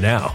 now.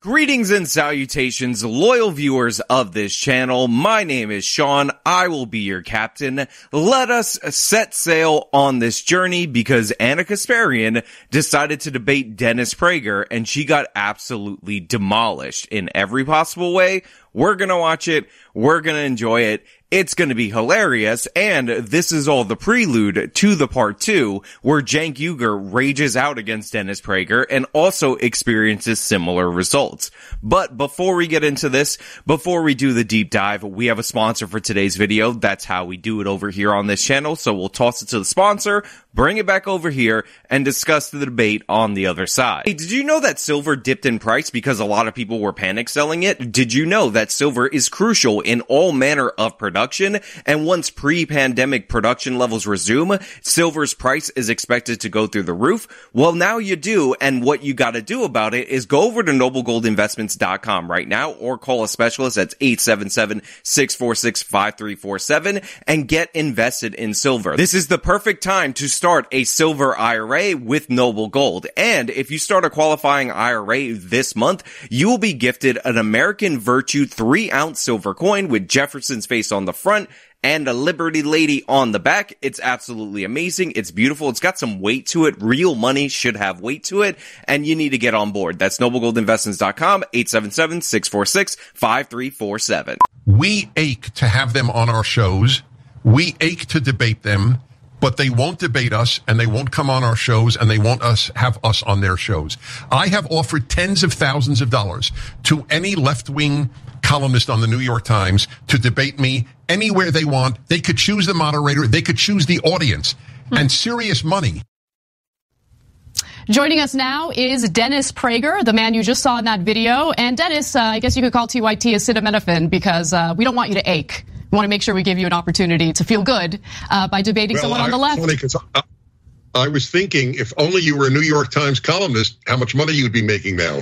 Greetings and salutations, loyal viewers of this channel. My name is Sean. I will be your captain. Let us set sail on this journey because Ana Kasparian decided to debate Dennis Prager and she got absolutely demolished in every possible way. We're gonna watch it. We're gonna enjoy it. It's going to be hilarious, and this is all the prelude to the part two, where Cenk Uygur rages out against Dennis Prager and also experiences similar results. But before we get into this, before we do the deep dive, we have a sponsor for today's video. That's how we do it over here on this channel, so we'll toss it to the sponsor, bring it back over here, and discuss the debate on the other side. Hey, did you know that silver dipped in price because a lot of people were panic selling it? Did you know that silver is crucial in all manner of production? And once pre-pandemic production levels resume, silver's price is expected to go through the roof. Well, now you do. And what you got to do about it is go over to noblegoldinvestments.com right now or call a specialist at 877-646-5347 and get invested in silver. This is the perfect time to start a silver IRA with Noble Gold. And if you start a qualifying IRA this month, you will be gifted an American Virtue 3 ounce silver coin with Jefferson's face on the front and a Liberty Lady on the back. It's absolutely amazing. It's beautiful. It's got some weight to it. Real money should have weight to it, and you need to get on board. That's noblegoldinvestments.com, 877-646-5347. We ache to have them on our shows. We ache to debate them, but they won't debate us and they won't come on our shows and they won't us have us on their shows. I have offered tens of thousands of dollars to any left wing columnist on the New York Times to debate me anywhere they want. They could choose the moderator. They could choose the audience and serious money. Joining us now is Dennis Prager, the man you just saw in that video. And Dennis, uh, I guess you could call TYT acetaminophen because uh, we don't want you to ache. We want to make sure we give you an opportunity to feel good uh, by debating Well, someone on the left. funny 'cause I, I was thinking if only you were a New York Times columnist, how much money you'd be making now.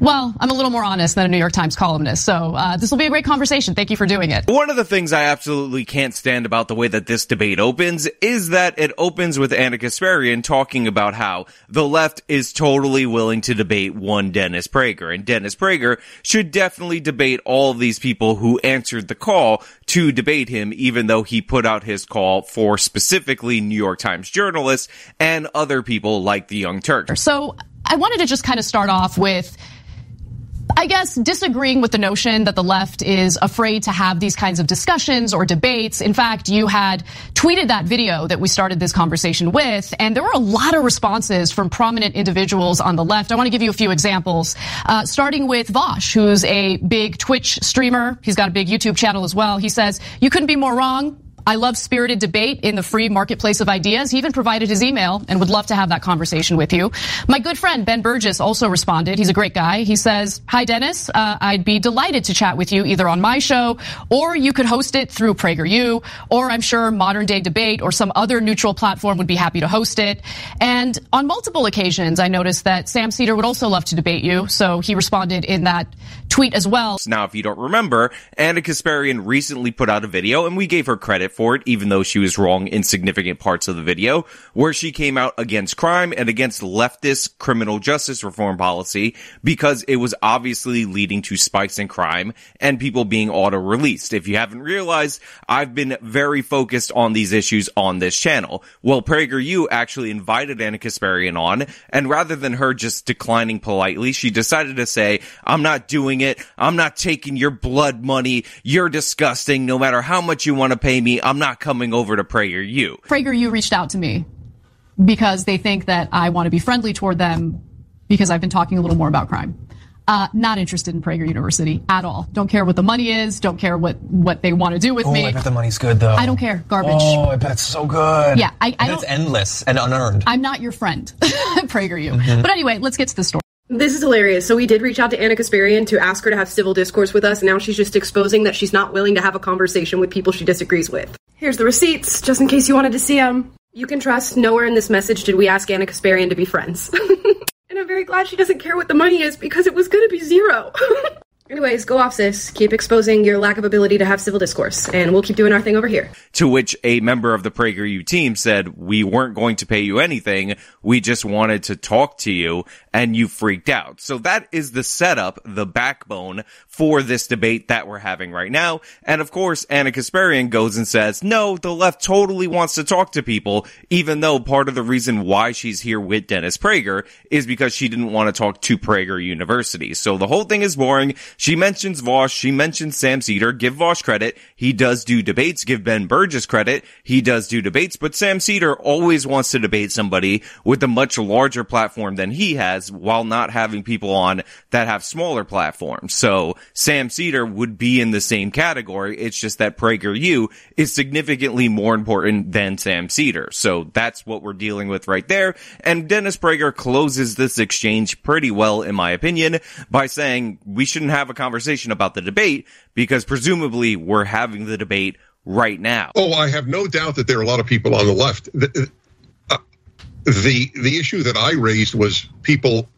Well, I'm a little more honest than a New York Times columnist, so uh, this will be a great conversation. Thank you for doing it. One of the things I absolutely can't stand about the way that this debate opens is that it opens with Ana Kasparian talking about how the left is totally willing to debate one Dennis Prager, and Dennis Prager should definitely debate all of these people who answered the call to debate him, even though he put out his call for specifically New York Times journalists and other people like the Young Turks. So I wanted to just kind of start off with. I guess disagreeing with the notion that the left is afraid to have these kinds of discussions or debates. In fact, you had tweeted that video that we started this conversation with, and there were a lot of responses from prominent individuals on the left. I want to give you a few examples, uh, starting with Vaush, who's a big Twitch streamer. He's got a big YouTube channel as well. He says, You couldn't be more wrong. I love spirited debate in the free marketplace of ideas. He even provided his email and would love to have that conversation with you. My good friend Ben Burgess also responded. He's a great guy. He says, Hi, Dennis. Uh, I'd be delighted to chat with you either on my show or you could host it through PragerU, or I'm sure Modern Day Debate or some other neutral platform would be happy to host it. And on multiple occasions, I noticed that Sam Seder would also love to debate you. So he responded in that tweet as well. Now, if you don't remember, Ana Kasparian recently put out a video, and we gave her credit for it, even though she was wrong in significant parts of the video, where she came out against crime and against leftist criminal justice reform policy because it was obviously leading to spikes in crime and people being auto-released. If you haven't realized, I've been very focused on these issues on this channel. Well, PragerU actually invited Ana Kasparian on, and rather than her just declining politely, she decided to say, I'm not doing it. I'm not taking your blood money. You're disgusting. No matter how much you want to pay me, I'm not coming over to pray. You, Prager, PragerU reached out to me because they think that I want to be friendly toward them because I've been talking a little more about crime. Uh, not interested in Prager University at all. Don't care what the money is. Don't care what, what they want to do with me. Oh, me. I bet the money's good though. I don't care. Garbage. Oh, I bet it's so good. Yeah, I- I bet it's endless and unearned. I'm not your friend, PragerU. Mm-hmm. But anyway, let's get to the story. This is hilarious. So we did reach out to Ana Kasparian to ask her to have civil discourse with us, and now she's just exposing that she's not willing to have a conversation with people she disagrees with. Here's the receipts, just in case you wanted to see them. You can trust nowhere in this message did we ask Ana Kasparian to be friends. and I'm very glad she doesn't care what the money is because it was gonna be zero. Anyways, go off, sis. Keep exposing your lack of ability to have civil discourse, and we'll keep doing our thing over here. To which a member of the PragerU team said, we weren't going to pay you anything. We just wanted to talk to you and you freaked out. So that is the setup, the backbone for this debate that we're having right now. And of course, Ana Kasparian goes and says, no, the left totally wants to talk to people, even though part of the reason why she's here with Dennis Prager is because she didn't want to talk to Prager University. So the whole thing is boring. She mentions Vaush. She mentions Sam Seder. Give Vaush credit. He does do debates. Give Ben Burgess credit. He does do debates, but Sam Seder always wants to debate somebody with a much larger platform than he has while not having people on that have smaller platforms. So Sam Seder would be in the same category. It's just that PragerU is significantly more important than Sam Seder. So that's what we're dealing with right there. And Dennis Prager closes this exchange pretty well, in my opinion, by saying we shouldn't have a conversation about the debate because presumably we're having the debate right now. Oh, I have no doubt that there are a lot of people on the left. The, uh, the, the issue that I raised was people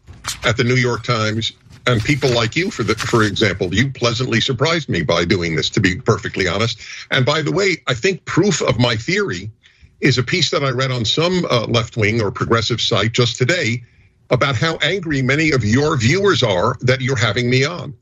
at the New York Times and people like you, for the, for example, you pleasantly surprised me by doing this, to be perfectly honest. And by the way, I think proof of my theory is a piece that I read on some uh, left wing or progressive site just today about how angry many of your viewers are that you're having me on.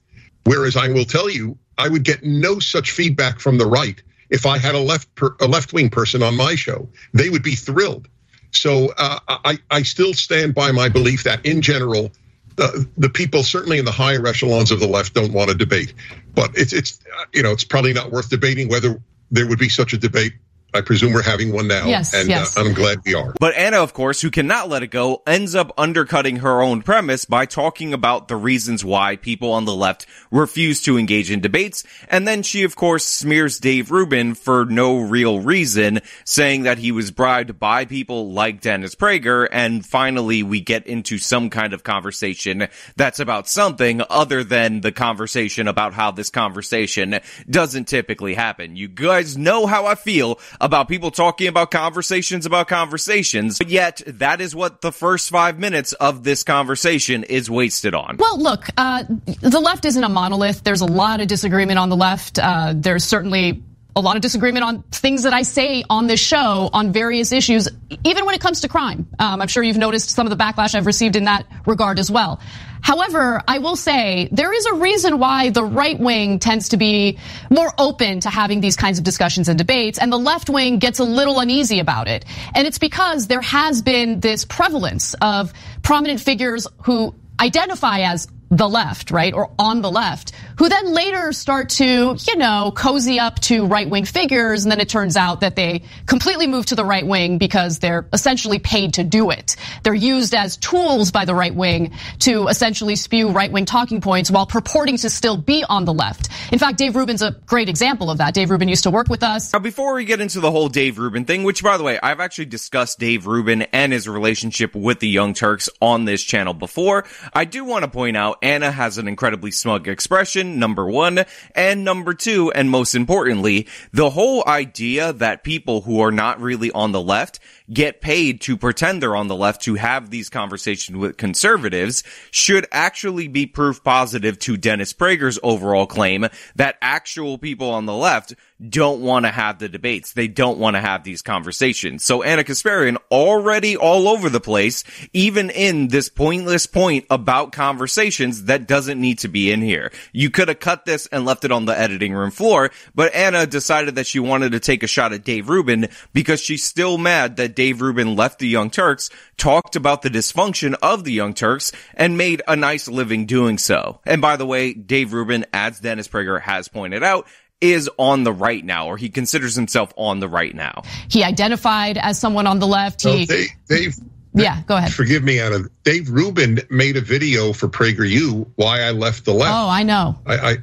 Whereas I will tell you, I would get no such feedback from the right if I had a left a left wing person on my show. They would be thrilled. So uh, I I still stand by my belief that in general. The, people certainly in the higher echelons of the left don't want to debate, but it's it's you know it's probably not worth debating whether there would be such a debate I presume we're having one now. Yes, and yes. Uh, I'm glad we are. But Ana, of course, who cannot let it go, ends up undercutting her own premise by talking about the reasons why people on the left refuse to engage in debates. And then she, of course, smears Dave Rubin for no real reason, saying that he was bribed by people like Dennis Prager. And finally, we get into some kind of conversation that's about something other than the conversation about how this conversation doesn't typically happen. You guys know how I feel about people talking about conversations about conversations, but yet that is what the first five minutes of this conversation is wasted on. Well, look, uh, the left isn't a monolith. There's a lot of disagreement on the left. Uh, there's certainly a lot of disagreement on things that I say on this show on various issues, even when it comes to crime. Um, I'm sure you've noticed some of the backlash I've received in that regard as well. However, I will say there is a reason why the right wing tends to be more open to having these kinds of discussions and debates, and the left wing gets a little uneasy about it. And it's because there has been this prevalence of prominent figures who identify as the left, right, or on the left, who then later start to, you know, cozy up to right wing figures. And then it turns out that they completely move to the right wing because they're essentially paid to do it. They're used as tools by the right wing to essentially spew right wing talking points while purporting to still be on the left. In fact, Dave Rubin's a great example of that. Dave Rubin used to work with us. Now, before we get into the whole Dave Rubin thing, which by the way, I've actually discussed Dave Rubin and his relationship with the Young Turks on this channel before, I do want to point out Ana has an incredibly smug expression, number one. And number two, and most importantly, the whole idea that people who are not really on the left get paid to pretend they're on the left to have these conversations with conservatives should actually be proof positive to Dennis Prager's overall claim that actual people on the left don't want to have the debates. They don't want to have these conversations. So Ana Kasparian already all over the place, even in this pointless point about conversations that doesn't need to be in here. You could have cut this and left it on the editing room floor, but Ana decided that she wanted to take a shot at Dave Rubin because she's still mad that Dave Rubin left the Young Turks, talked about the dysfunction of the Young Turks, and made a nice living doing so. And by the way, Dave Rubin, as Dennis Prager has pointed out, is on the right now, or he considers himself on the right now. He identified as someone on the left. He, Well, Dave, Dave, yeah, go ahead. forgive me, Ana. Dave Rubin made a video for PragerU why I left the left. Oh, I know. I, I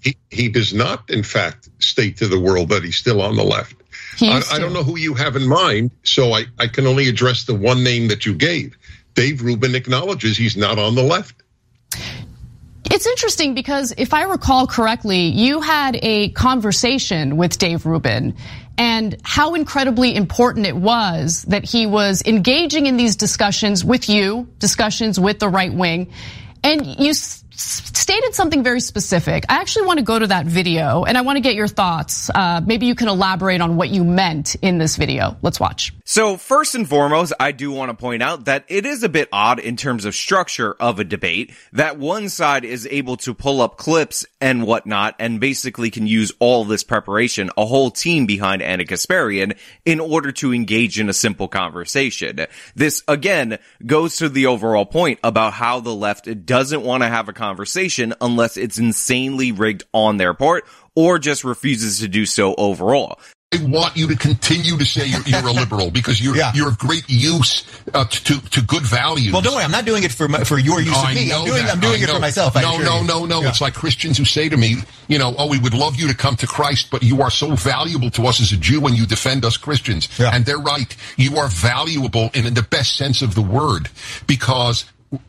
he, he does not, in fact, state to the world that he's still on the left. I, I don't know who you have in mind, so I, I can only address the one name that you gave. Dave Rubin acknowledges he's not on the left. It's interesting because if I recall correctly, you had a conversation with Dave Rubin and how incredibly important it was that he was engaging in these discussions with you, discussions with the right wing. And you stated something very specific. I actually want to go to that video and I want to get your thoughts. Uh, maybe you can elaborate on what you meant in this video. Let's watch. So first and foremost, I do want to point out that it is a bit odd in terms of structure of a debate that one side is able to pull up clips and whatnot and basically can use all this preparation, a whole team behind Ana Kasparian in order to engage in a simple conversation. This again goes to the overall point about how the left doesn't want to have a conversation conversation unless it's insanely rigged on their part or just refuses to do so overall. I want you to continue to say you're, you're a liberal because you're yeah. you're of great use uh, to to good values. Well, don't worry, I'm not doing it for my, for your use no, of me. I'm doing, I'm doing it for myself. no, no, no, no. Yeah. It's like Christians who say to me, you know, oh, we would love you to come to Christ, but you are so valuable to us as a Jew when you defend us Christians. Yeah. And they're right. You are valuable in, in the best sense of the word because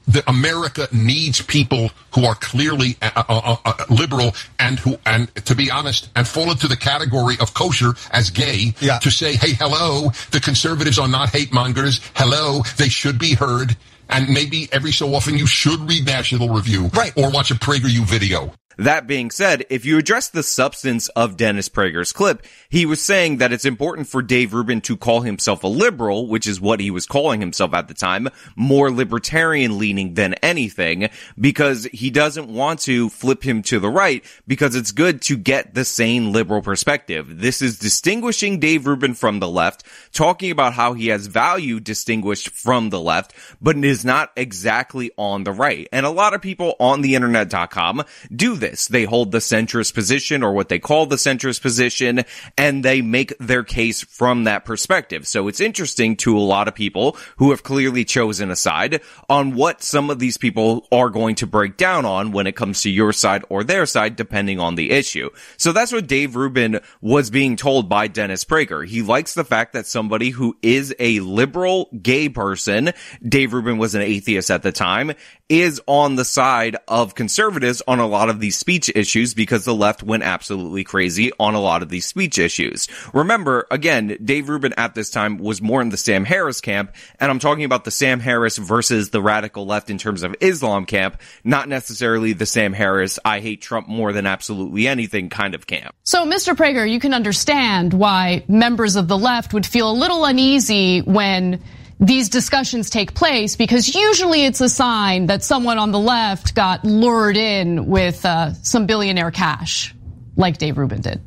that America needs people who are clearly uh, uh, uh, uh, liberal and who, and to be honest, and fall into the category of kosher as gay yeah. to say, hey, hello, the conservatives are not hate mongers. Hello, they should be heard. And maybe every so often you should read National Review right. or watch a PragerU video. That being said, if you address the substance of Dennis Prager's clip, he was saying that it's important for Dave Rubin to call himself a liberal, which is what he was calling himself at the time, more libertarian leaning than anything, because he doesn't want to flip him to the right because it's good to get the sane liberal perspective. This is distinguishing Dave Rubin from the left, talking about how he has value distinguished from the left, but is not exactly on the right. And a lot of people on the internet.com do this this. They hold the centrist position or what they call the centrist position and they make their case from that perspective. So it's interesting to a lot of people who have clearly chosen a side on what some of these people are going to break down on when it comes to your side or their side, depending on the issue. So that's what Dave Rubin was being told by Dennis Prager. He likes the fact that somebody who is a liberal gay person, Dave Rubin was an atheist at the time, is on the side of conservatives on a lot of these speech issues because the left went absolutely crazy on a lot of these speech issues. Remember, again, Dave Rubin at this time was more in the Sam Harris camp, and I'm talking about the Sam Harris versus the radical left in terms of Islam camp, not necessarily the Sam Harris, I hate Trump more than absolutely anything kind of camp. So, Mr. Prager, you can understand why members of the left would feel a little uneasy when these discussions take place because usually it's a sign that someone on the left got lured in with uh, some billionaire cash, like Dave Rubin did.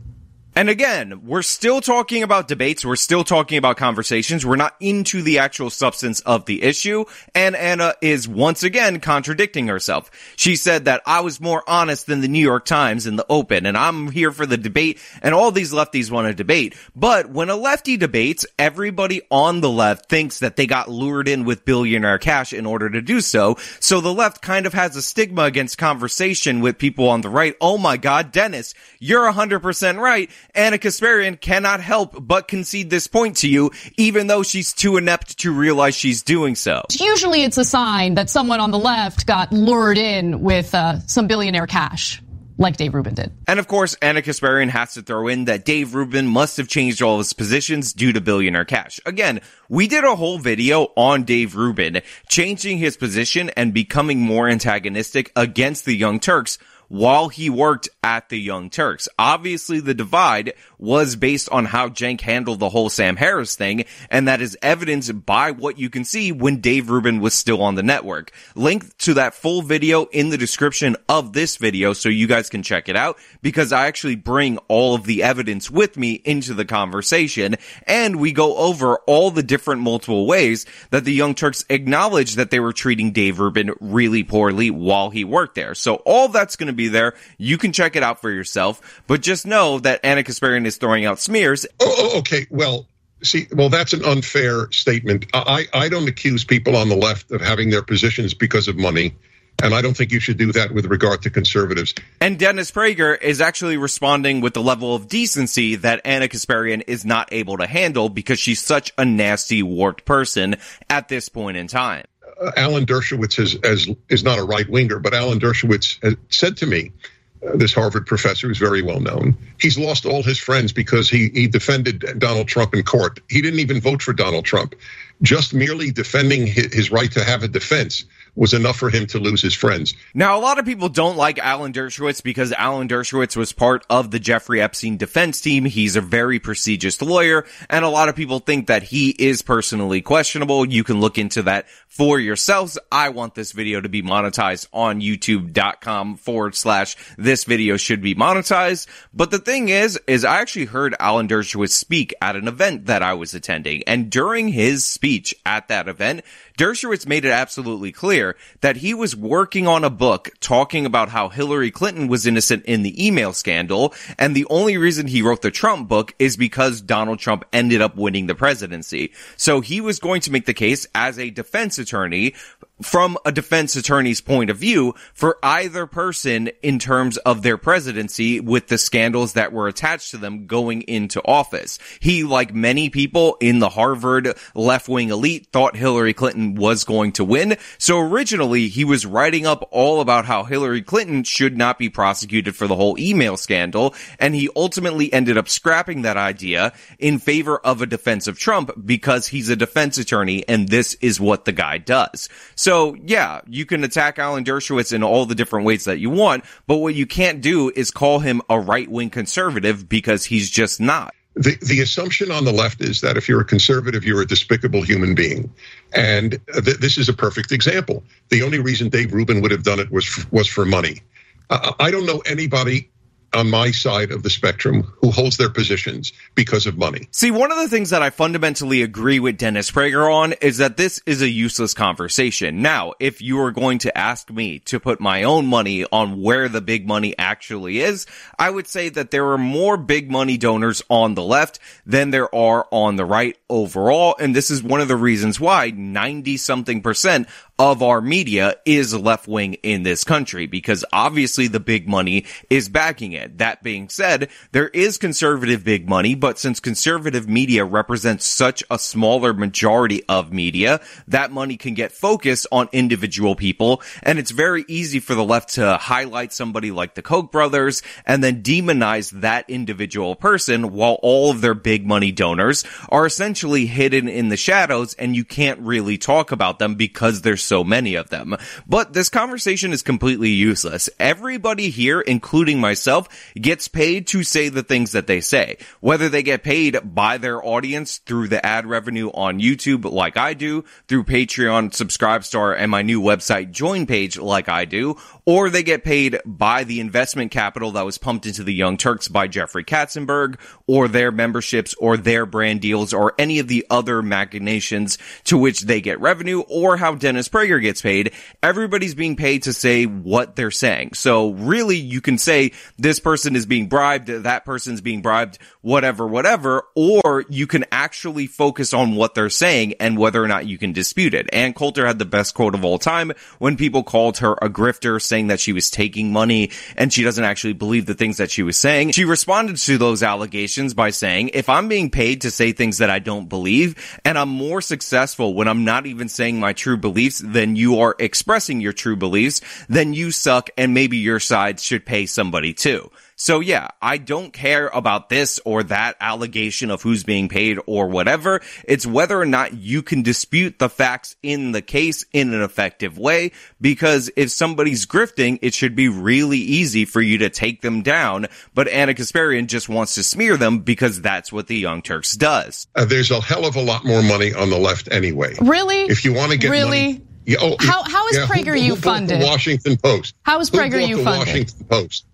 And again, we're still talking about debates. We're still talking about conversations. We're not into the actual substance of the issue. And Ana is once again contradicting herself. She said that I was more honest than the New York Times in the open and I'm here for the debate and all these lefties want to debate. But when a lefty debates, everybody on the left thinks that they got lured in with billionaire cash in order to do so. So the left kind of has a stigma against conversation with people on the right. Oh my God, Dennis, you're 100% right Ana Kasparian cannot help but concede this point to you, even though she's too inept to realize she's doing so. Usually it's a sign that someone on the left got lured in with uh, some billionaire cash like Dave Rubin did. And of course, Ana Kasparian has to throw in that Dave Rubin must have changed all his positions due to billionaire cash. Again, we did a whole video on Dave Rubin changing his position and becoming more antagonistic against the Young Turks while he worked at the Young Turks. Obviously, the divide was based on how Cenk handled the whole Sam Harris thing, and that is evidenced by what you can see when Dave Rubin was still on the network. Link to that full video in the description of this video so you guys can check it out, because I actually bring all of the evidence with me into the conversation, and we go over all the different multiple ways that the Young Turks acknowledged that they were treating Dave Rubin really poorly while he worked there. So all that's going to be be there. You can check it out for yourself, but just know that Ana Kasparian is throwing out smears. Oh, oh, oh okay. Well, see, well, that's an unfair statement. I, I don't accuse people on the left of having their positions because of money. And I don't think you should do that with regard to conservatives. And Dennis Prager is actually responding with the level of decency that Ana Kasparian is not able to handle because she's such a nasty, warped person at this point in time Alan Dershowitz has, has, is not a right winger, but Alan Dershowitz said to me, uh, this Harvard professor who's very well known, he's lost all his friends because he, he defended Donald Trump in court. He didn't even vote for Donald Trump. Just merely defending his right to have a defense was enough for him to lose his friends. Now, a lot of people don't like Alan Dershowitz because Alan Dershowitz was part of the Jeffrey Epstein defense team. He's a very prestigious lawyer, and a lot of people think that he is personally questionable. You can look into that for yourselves. I want this video to be monetized on youtube.com forward slash this video should be monetized. But the thing is, is I actually heard Alan Dershowitz speak at an event that I was attending, and during his speech at that event, Dershowitz made it absolutely clear that he was working on a book talking about how Hillary Clinton was innocent in the email scandal, and the only reason he wrote the Trump book is because Donald Trump ended up winning the presidency. So he was going to make the case as a defense attorney from a defense attorney's point of view for either person in terms of their presidency with the scandals that were attached to them going into office. He, like many people in the Harvard left-wing elite, thought Hillary Clinton was going to win. So originally he was writing up all about how Hillary Clinton should not be prosecuted for the whole email scandal. And he ultimately ended up scrapping that idea in favor of a defense of Trump because he's a defense attorney and this is what the guy does. So yeah, you can attack Alan Dershowitz in all the different ways that you want, but what you can't do is call him a right wing conservative because he's just not. The, the assumption on the left is that if you're a conservative, you're a despicable human being. And th- this is a perfect example. The only reason Dave Rubin would have done it was, f- was for money. I don't know anybody on my side of the spectrum who holds their positions because of money. See, one of the things that I fundamentally agree with Dennis Prager on is that this is a useless conversation. Now, if you are going to ask me to put my own money on where the big money actually is, I would say that there are more big money donors on the left than there are on the right overall. And this is one of the reasons why 90 something percent of our media is left wing in this country because obviously the big money is backing it. That being said, there is conservative big money, but since conservative media represents such a smaller majority of media, that money can get focused on individual people. And it's very easy for the left to highlight somebody like the Koch brothers and then demonize that individual person while all of their big money donors are essentially hidden in the shadows and you can't really talk about them because they're so many of them. But this conversation is completely useless. Everybody here, including myself, gets paid to say the things that they say. Whether they get paid by their audience through the ad revenue on YouTube like I do, through Patreon, Subscribestar, and my new website join page like I do, or they get paid by the investment capital that was pumped into the Young Turks by Jeffrey Katzenberg, or their memberships, or their brand deals, or any of the other machinations to which they get revenue, or how Dennis Prager gets paid. Everybody's being paid to say what they're saying. So really, you can say this person is being bribed, that person's being bribed, whatever, whatever, or you can actually focus on what they're saying and whether or not you can dispute it. Ann Coulter had the best quote of all time when people called her a grifter, saying that she was taking money and she doesn't actually believe the things that she was saying. She responded to those allegations by saying, if I'm being paid to say things that I don't believe and I'm more successful when I'm not even saying my true beliefs than you are expressing your true beliefs, then you suck and maybe your side should pay somebody too. So yeah, I don't care about this or that allegation of who's being paid or whatever. It's whether or not you can dispute the facts in the case in an effective way. Because if somebody's grifting, it should be really easy for you to take them down. But Ana Kasparian just wants to smear them because that's what the Young Turks does. Uh, there's a hell of a lot more money on the left anyway. Really? If you want to get really. money. Yeah, oh, how, how is yeah, PragerU funded? The Washington Post. How is PragerU funded? Washington Post.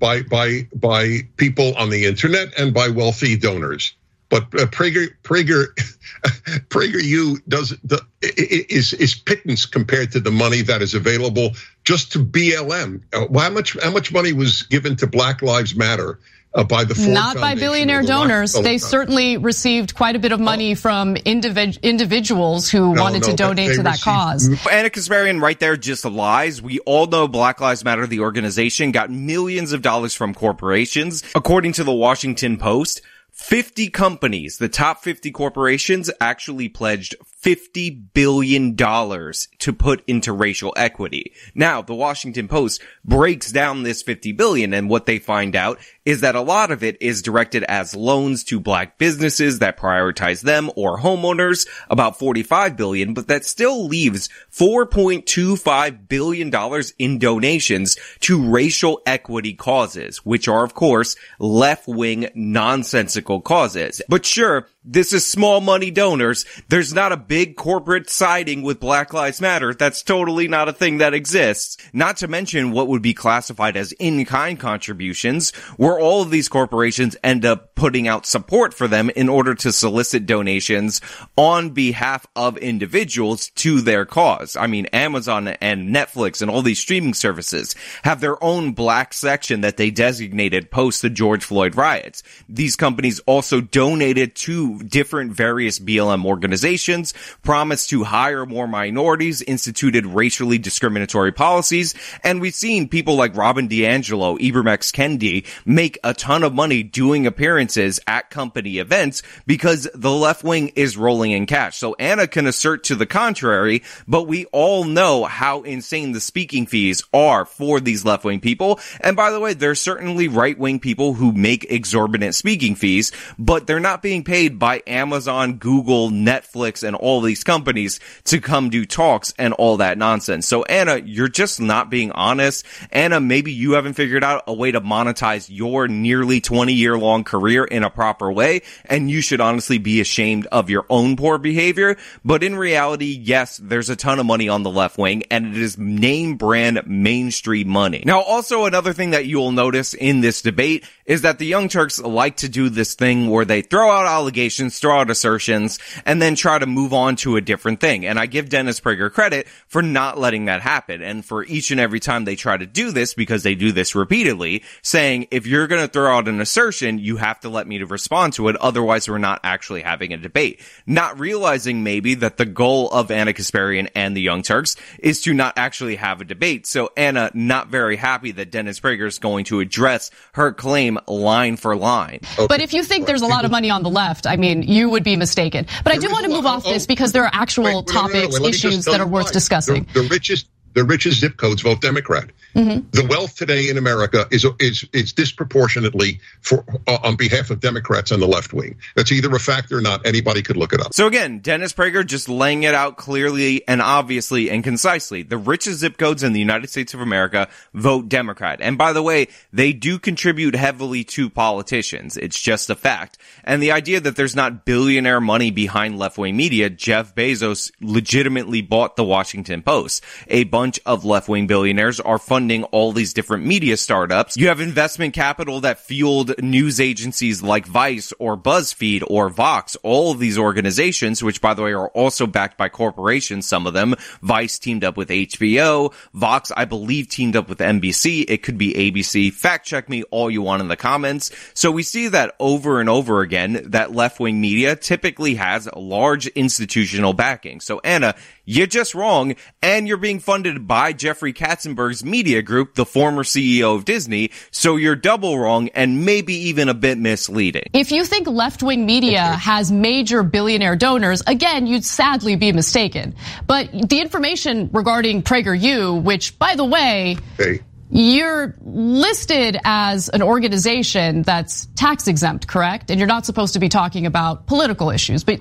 by by by people on the internet and by wealthy donors. But uh, Prager Prager PragerU does the, is is pittance compared to the money that is available just to BLM. Uh, how much how much money was given to Black Lives Matter? Uh, by the Ford not by billionaire donors. They Rockefeller certainly received quite a bit of money from individ- individuals who No, wanted no, to donate to that received cause. Ana Kasparian right there just lies. We all know Black Lives Matter, the organization, got millions of dollars from corporations. According to the Washington Post, 50 companies, the top 50 corporations actually pledged $50 billion to put into racial equity. Now, the Washington Post breaks down this 50 billion and what they find out is that a lot of it is directed as loans to black businesses that prioritize them or homeowners, about 45 billion, but that still leaves 4.25 billion dollars in donations to racial equity causes, which are of course left-wing nonsensical causes. But sure, this is small money donors. There's not a big corporate siding with Black Lives Matter. That's totally not a thing that exists. Not to mention what would be classified as in-kind contributions, where all of these corporations end up putting out support for them in order to solicit donations on behalf of individuals to their cause. I mean, Amazon and Netflix and all these streaming services have their own black section that they designated post the George Floyd riots. These companies also donated to different various BLM organizations, promised to hire more minorities, instituted racially discriminatory policies, and we've seen people like Robin DiAngelo, Ibram X. Kendi make a ton of money doing appearances at company events because the left wing is rolling in cash. So Ana can assert to the contrary, but we all know how insane the speaking fees are for these left wing people. And by the way, there's certainly right wing people who make exorbitant speaking fees, but they're not being paid by Amazon, Google, Netflix, and all these companies to come do talks and all that nonsense. So Ana, you're just not being honest. Ana, maybe you haven't figured out a way to monetize your nearly 20 year long career in a proper way. And you should honestly be ashamed of your own poor behavior. But in reality, yes, there's a ton of money on the left wing and it is name brand mainstream money. Now, also another thing that you will notice in this debate is that the Young Turks like to do this thing where they throw out allegations, throw out assertions, and then try to move on to a different thing. And I give Dennis Prager credit for not letting that happen. And for each and every time they try to do this, because they do this repeatedly, saying, if you're going to throw out an assertion, you have to let me to respond to it. Otherwise, we're not actually having a debate. Not realizing maybe that the goal of Ana Kasparian and the Young Turks is to not actually have a debate. So Ana, not very happy that Dennis Prager is going to address her claim line for line. Okay. But if you think there's a lot of money on the left, I mean, you would be mistaken. But I do want to move off this because there are actual wait, wait, topics, wait, issues that are worth discussing. The, the richest the richest zip codes vote Democrat. Mm-hmm. The wealth today in America is is is disproportionately for uh, on behalf of Democrats on the left wing. That's either a fact or not. Anybody could look it up. So again, Dennis Prager just laying it out clearly and obviously and concisely. The richest zip codes in the United States of America vote Democrat. And by the way, they do contribute heavily to politicians. It's just a fact. And the idea that there's not billionaire money behind left wing media, Jeff Bezos legitimately bought the Washington Post. A bunch of left wing billionaires are funding funding all these different media startups. You have investment capital that fueled news agencies like Vice or BuzzFeed or Vox, all of these organizations, which by the way are also backed by corporations, some of them. Vice teamed up with HBO. Vox, I believe, teamed up with NBC. It could be ABC. Fact check me all you want in the comments. So we see that over and over again that left wing media typically has large institutional backing. So Ana, you're just wrong, and you're being funded by Jeffrey Katzenberg's media group, the former CEO of Disney, so you're double wrong and maybe even a bit misleading. If you think left-wing media has major billionaire donors, again, you'd sadly be mistaken. But the information regarding PragerU, which, by the way, hey. You're listed as an organization that's tax exempt, correct? And you're not supposed to be talking about political issues, but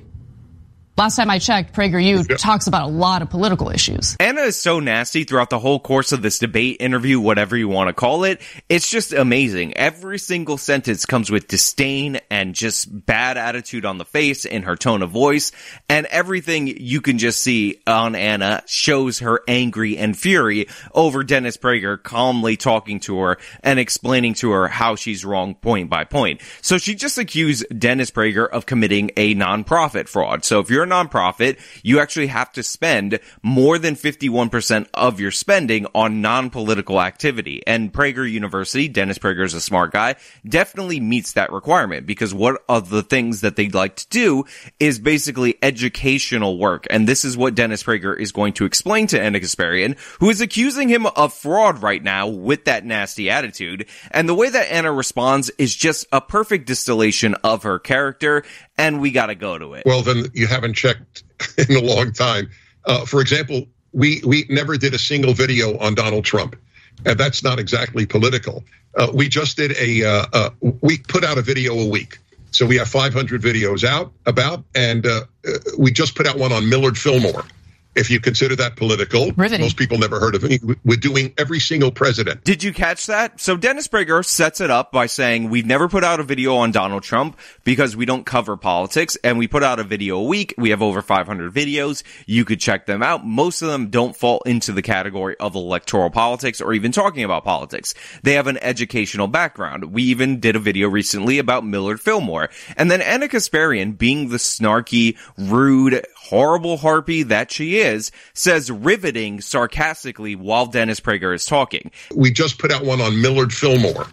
Last time I checked, PragerU yeah. talks about a lot of political issues. Ana is so nasty throughout the whole course of this debate, interview, whatever you want to call it. It's just amazing. Every single sentence comes with disdain and just bad attitude on the face in her tone of voice. And everything you can just see on Ana shows her angry and fury over Dennis Prager calmly talking to her and explaining to her how she's wrong point by point. So she just accused Dennis Prager of committing a nonprofit fraud. So if you're you're a nonprofit, you actually have to spend more than 51% of your spending on non-political activity. And Prager University, Dennis Prager is a smart guy, definitely meets that requirement because one of the things that they'd like to do is basically educational work. And this is what Dennis Prager is going to explain to Ana Kasparian, who is accusing him of fraud right now with that nasty attitude. And the way that Ana responds is just a perfect distillation of her character and we got to go to it. Well, then you haven't checked in a long time. Uh, for example, we we never did a single video on Donald Trump, and that's not exactly political. Uh, we just did a uh, uh, we put out a video a week. So we have 500 videos out about, and uh, uh, we just put out one on Millard Fillmore if you consider that political. Riveting. Most people never heard of it. We're doing every single president. Did you catch that? So Dennis Prager sets it up by saying we've never put out a video on Donald Trump because we don't cover politics and we put out a video a week. We have over 500 videos. You could check them out. Most of them don't fall into the category of electoral politics or even talking about politics. They have an educational background. We even did a video recently about Millard Fillmore. And then Ana Kasparian, being the snarky, rude, horrible harpy that she is, says riveting sarcastically while Dennis Prager is talking. We just put out one on Millard Fillmore.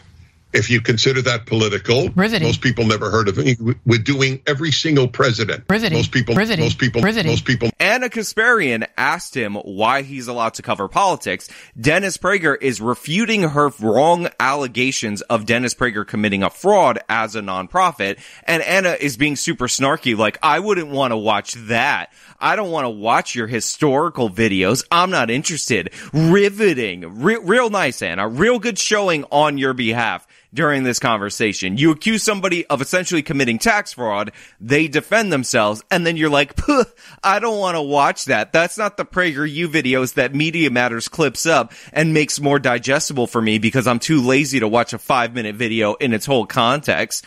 If you consider that political, Riveting. most people never heard of it. We're doing every single president. Riveting. Most people, Riveting. most people, Riveting. most people. Ana Kasparian asked him why he's allowed to cover politics. Dennis Prager is refuting her wrong allegations of Dennis Prager committing a fraud as a nonprofit. And Ana is being super snarky, like, I wouldn't want to watch that. I don't want to watch your historical videos. I'm not interested. Riveting. Re- real nice, Ana. Real good showing on your behalf during this conversation. You accuse somebody of essentially committing tax fraud, they defend themselves, and then you're like, "Puh, I don't want to watch that. That's not the PragerU videos that Media Matters clips up and makes more digestible for me because I'm too lazy to watch a five minute video in its whole context.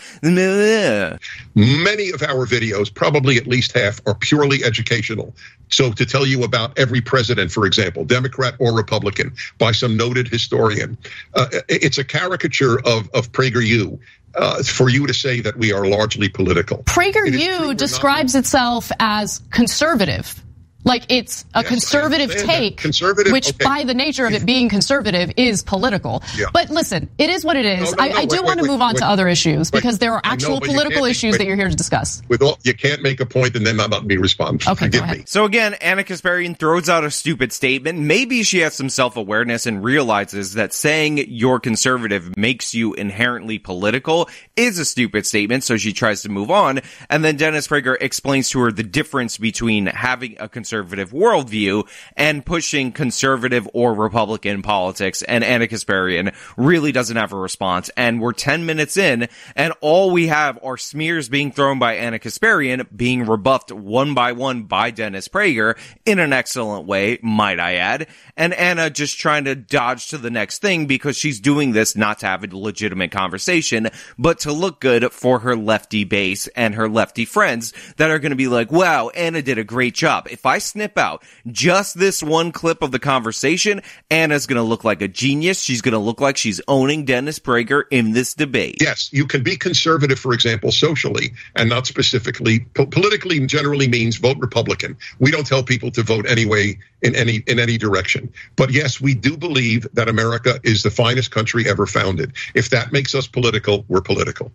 Many of our videos, probably at least half, are purely educational. So to tell you about every president, for example, Democrat or Republican, by some noted historian, uh, it's a caricature of of PragerU. Uh, for you to say that we are largely political. It is true, PragerU not- describes itself as conservative. Like it's a Yes, conservative take, Conservative, which okay. by the nature of it being conservative is political. Yeah. But listen, it is what it is. No, no, I, no, I do wait, want to wait, move on wait, to other issues wait. because there are I know, actual political issues wait. that you're here to discuss. With all, you can't make a point and then not let me respond. Okay, go ahead. me. So again, Ana Kasparian throws out a stupid statement. Maybe she has some self-awareness and realizes that saying you're conservative makes you inherently political is a stupid statement, so she tries to move on. And then Dennis Prager explains to her the difference between having a conservative worldview and pushing conservative or Republican politics. And Ana Kasparian really doesn't have a response. And we're 10 minutes in, and all we have are smears being thrown by Ana Kasparian being rebuffed one by one by Dennis Prager in an excellent way, might I add. And Ana just trying to dodge to the next thing because she's doing this not to have a legitimate conversation, but to look good for her lefty base and her lefty friends that are going to be like, wow, Ana did a great job. If I snip out just this one clip of the conversation, Ana's going to look like a genius. She's going to look like she's owning Dennis Prager in this debate. Yes, you can be conservative, for example, socially, and not specifically. Po- politically, generally means vote Republican. We don't tell people to vote anyway in any in any direction. But yes, we do believe that America is the finest country ever founded. If that makes us political, we're political.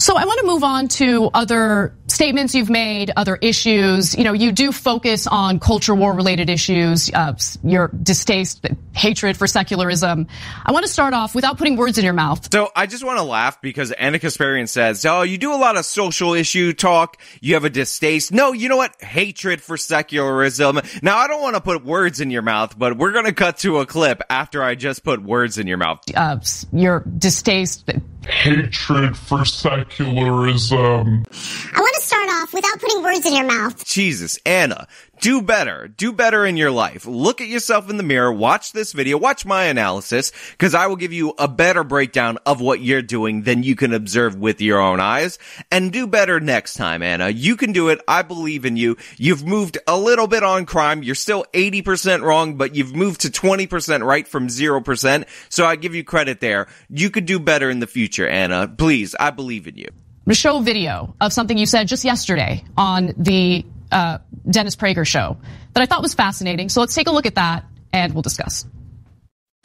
So I want to move on to other statements you've made, other issues. You know, you do focus on culture war related issues, uh, your distaste, hatred for secularism. I want to start off without putting words in your mouth. So I just want to laugh because Ana Kasparian says, "Oh, you do a lot of social issue talk. You have a distaste. No, you know what? Hatred for secularism. Now I don't want to put words in your mouth, but we're gonna cut to a clip after I just put words in your mouth. Uh, your distaste, hatred for secularism. I want to start off without putting words in your mouth. Jesus, Ana, do better. Do better in your life. Look at yourself in the mirror, watch this video, watch my analysis, because I will give you a better breakdown of what you're doing than you can observe with your own eyes. And do better next time, Ana. You can do it. I believe in you. You've moved a little bit on crime. You're still 80% wrong, but you've moved to 20% right from 0%. So I give you credit there. You could do better in the future, Ana. Please, I believe in you. To show video of something you said just yesterday on the uh, Dennis Prager show that I thought was fascinating. So let's take a look at that and we'll discuss.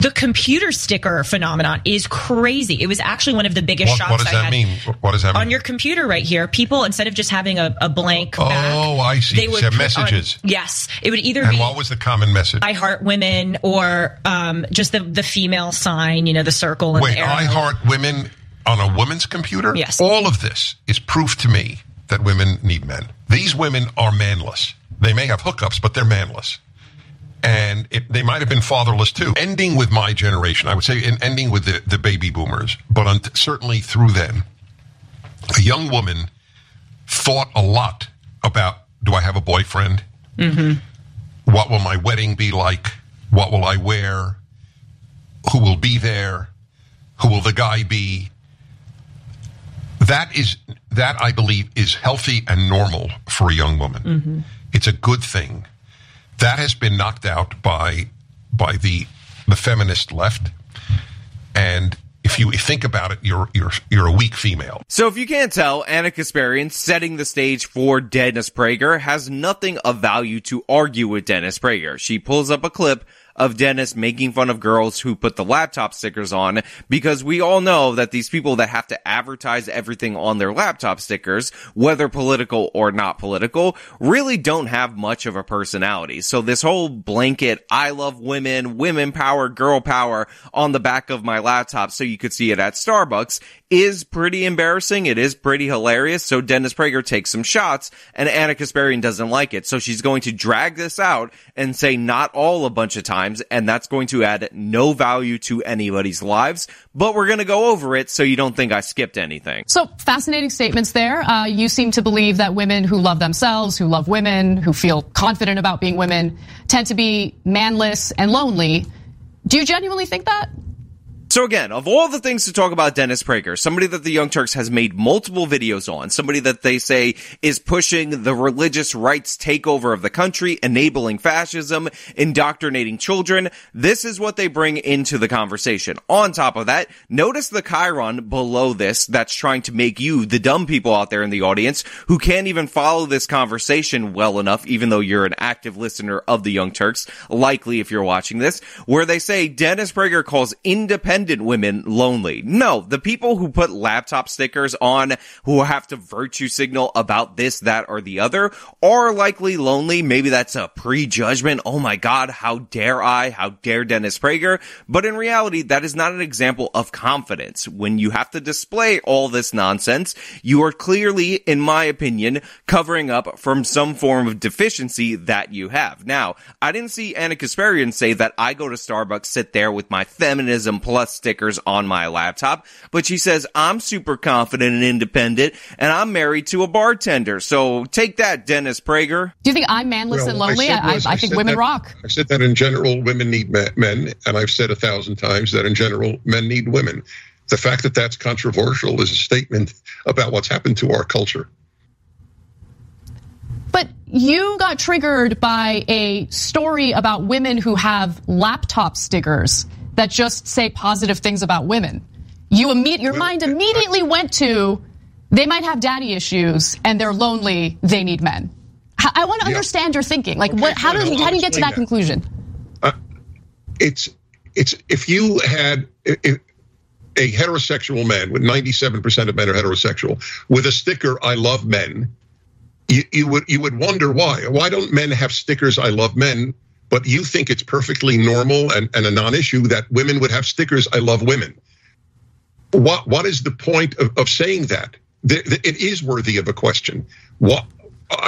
The computer sticker phenomenon is crazy. It was actually one of the biggest What, shocks what does I that had. mean? What does that mean? On your computer right here, people instead of just having a, a blank Oh, back, I see. they You would said put messages. on- yes, it would either and be what was the common message? I heart women or um, just the the female sign, you know, the circle and Wait, the arrow. I heart women on a woman's computer? Yes. All of this is proof to me that women need men. These women are manless. They may have hookups, but they're manless. And it, they might have been fatherless too. Ending with my generation, I would say, and ending with the, the baby boomers, but un- certainly through them, a young woman thought a lot about do I have a boyfriend? Mm-hmm. What will my wedding be like? What will I wear? Who will be there? Who will the guy be? That is that I believe is healthy and normal for a young woman. Mm-hmm. It's a good thing. That has been knocked out by by the the feminist left. And if you think about it, you're you're you're a weak female. So if you can't tell, Ana Kasparian setting the stage for Dennis Prager has nothing of value to argue with Dennis Prager. She pulls up a clip of Dennis making fun of girls who put the laptop stickers on because we all know that these people that have to advertise everything on their laptop stickers, whether political or not political, really don't have much of a personality. So this whole blanket, I love women, women power, girl power on the back of my laptop so you could see it at Starbucks is pretty embarrassing. It is pretty hilarious. So Dennis Prager takes some shots and Ana Kasparian doesn't like it. So she's going to drag this out and say not all a bunch of times. And that's going to add no value to anybody's lives. But we're going to go over it so you don't think I skipped anything. So fascinating statements there. Uh, you seem to believe that women who love themselves, who love women, who feel confident about being women, tend to be manless and lonely. Do you genuinely think that? So again, of all the things to talk about Dennis Prager, somebody that the Young Turks has made multiple videos on, somebody that they say is pushing the religious rights takeover of the country, enabling fascism, indoctrinating children, this is what they bring into the conversation. On top of that, notice the Chiron below this that's trying to make you, the dumb people out there in the audience, who can't even follow this conversation well enough, even though you're an active listener of the Young Turks, likely if you're watching this, where they say Dennis Prager calls independent women lonely. No, the people who put laptop stickers on, who have to virtue signal about this, that, or the other, are likely lonely. Maybe that's a prejudgment. Oh my god, how dare I? How dare Dennis Prager? But in reality, that is not an example of confidence. When you have to display all this nonsense, you are clearly, in my opinion, covering up from some form of deficiency that you have. Now, I didn't see Ana Kasparian say that I go to Starbucks, sit there with my feminism plus stickers on my laptop, but she says I'm super confident and independent and I'm married to a bartender. So take that, Dennis Prager. Do you think I'm manless Well, and what lonely? said I, was- I, I think women that- rock. I said that in general, women need men, and I've said a thousand times that in general, men need women. The fact that that's controversial is a statement about what's happened to our culture. But you got triggered by a story about women who have laptop stickers that just say positive things about women. You imme- your mind immediately went to they might have daddy issues and they're lonely. They need men. I want to understand your thinking. Like, what? How you, how do you get to that that. conclusion? Uh, it's it's if you had if, a heterosexual man with 97% of men are heterosexual with a sticker I love men you, you would you would wonder why why don't men have stickers I love men but you think it's perfectly normal and, and a non-issue that women would have stickers I love women what what is the point of, of saying that Th- th- it is worthy of a question what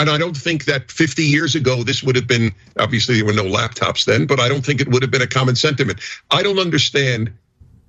and I don't think that 50 years ago this would have been obviously there were no laptops then, but I don't think it would have been a common sentiment. I don't understand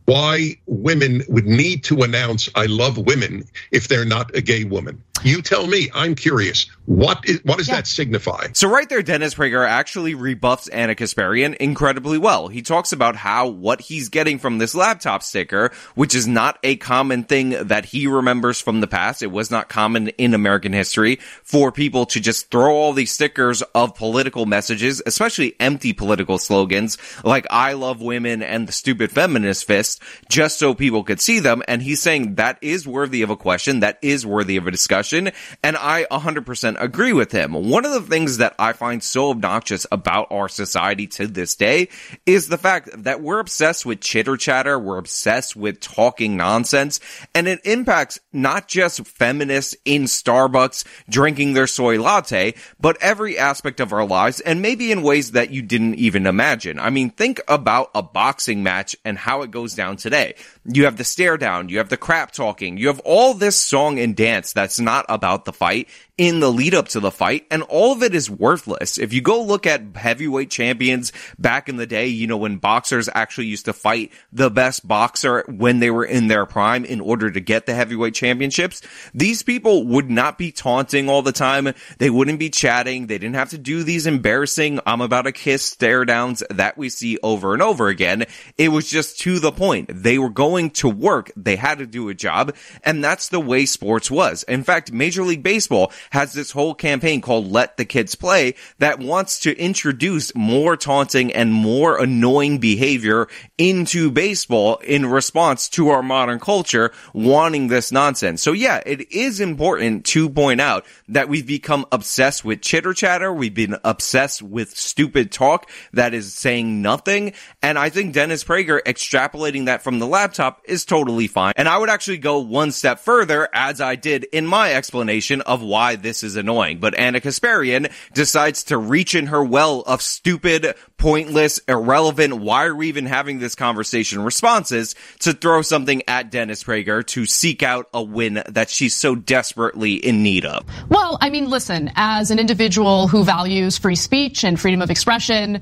why women would need to announce I love women if they're not a gay woman. You tell me. I'm curious. What is what does that signify? So right there, Dennis Prager actually rebuffs Ana Kasparian incredibly well. He talks about how what he's getting from this laptop sticker, which is not a common thing that he remembers from the past. It was not common in American history for people to just throw all these stickers of political messages, especially empty political slogans like I love women and the stupid feminist fist, just so people could see them. And he's saying that is worthy of a question. That is worthy of a discussion. And I 100% agree with him. One of the things that I find so obnoxious about our society to this day is the fact that we're obsessed with chitter chatter. We're obsessed with talking nonsense and it impacts not just feminists in Starbucks drinking their soy latte, but every aspect of our lives and maybe in ways that you didn't even imagine. I mean, think about a boxing match and how it goes down today. You have the stare down, you have the crap talking, you have all this song and dance that's not not about the fight in the lead up to the fight. And all of it is worthless. If you go look at heavyweight champions back in the day, you know, when boxers actually used to fight the best boxer when they were in their prime in order to get the heavyweight championships, these people would not be taunting all the time. They wouldn't be chatting. They didn't have to do these embarrassing, I'm about to kiss stare downs that we see over and over again. It was just to the point. They were going to work. They had to do a job. And that's the way sports was. In fact, Major League Baseball has this whole campaign called Let the Kids Play that wants to introduce more taunting and more annoying behavior into baseball in response to our modern culture wanting this nonsense. So yeah, it is important to point out that we've become obsessed with chitter chatter. We've been obsessed with stupid talk that is saying nothing. And I think Dennis Prager extrapolating that from the laptop is totally fine. And I would actually go one step further as I did in my explanation of why this is annoying. But Ana Kasparian decides to reach in her well of stupid, pointless, irrelevant, why are we even having this conversation responses to throw something at Dennis Prager to seek out a win that she's so desperately in need of. Well, I mean, listen, as an individual who values free speech and freedom of expression,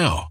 now.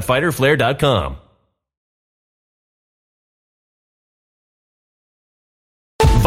www.fighterflare.com.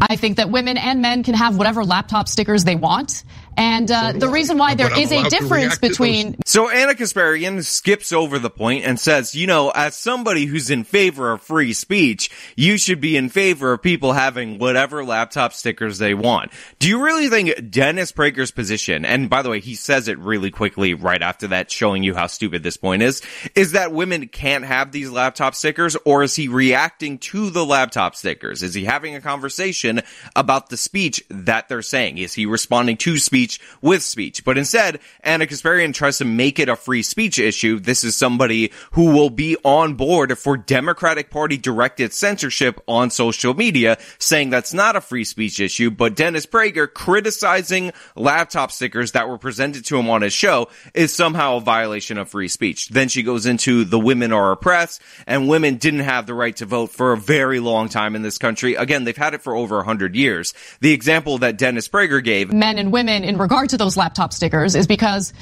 I think that women and men can have whatever laptop stickers they want. And uh, the reason why there But I'm is a difference between So Ana Kasparian skips over the point and says, you know, as somebody who's in favor of free speech, you should be in favor of people having whatever laptop stickers they want. Do you really think Dennis Prager's position, and by the way, he says it really quickly right after that, showing you how stupid this point is, is that women can't have these laptop stickers, or is he reacting to the laptop stickers? Is he having a conversation about the speech that they're saying? Is he responding to speech with speech? But instead, Ana Kasparian tries to make it a free speech issue. This is somebody who will be on board for Democratic Party directed censorship on social media, saying that's not a free speech issue, but Dennis Prager criticizing laptop stickers that were presented to him on his show is somehow a violation of free speech. Then she goes into the women are oppressed and women didn't have the right to vote for a very long time in this country. Again, they've had it for over a hundred years. The example that Dennis Prager gave men and women in regard to those laptop stickers is because,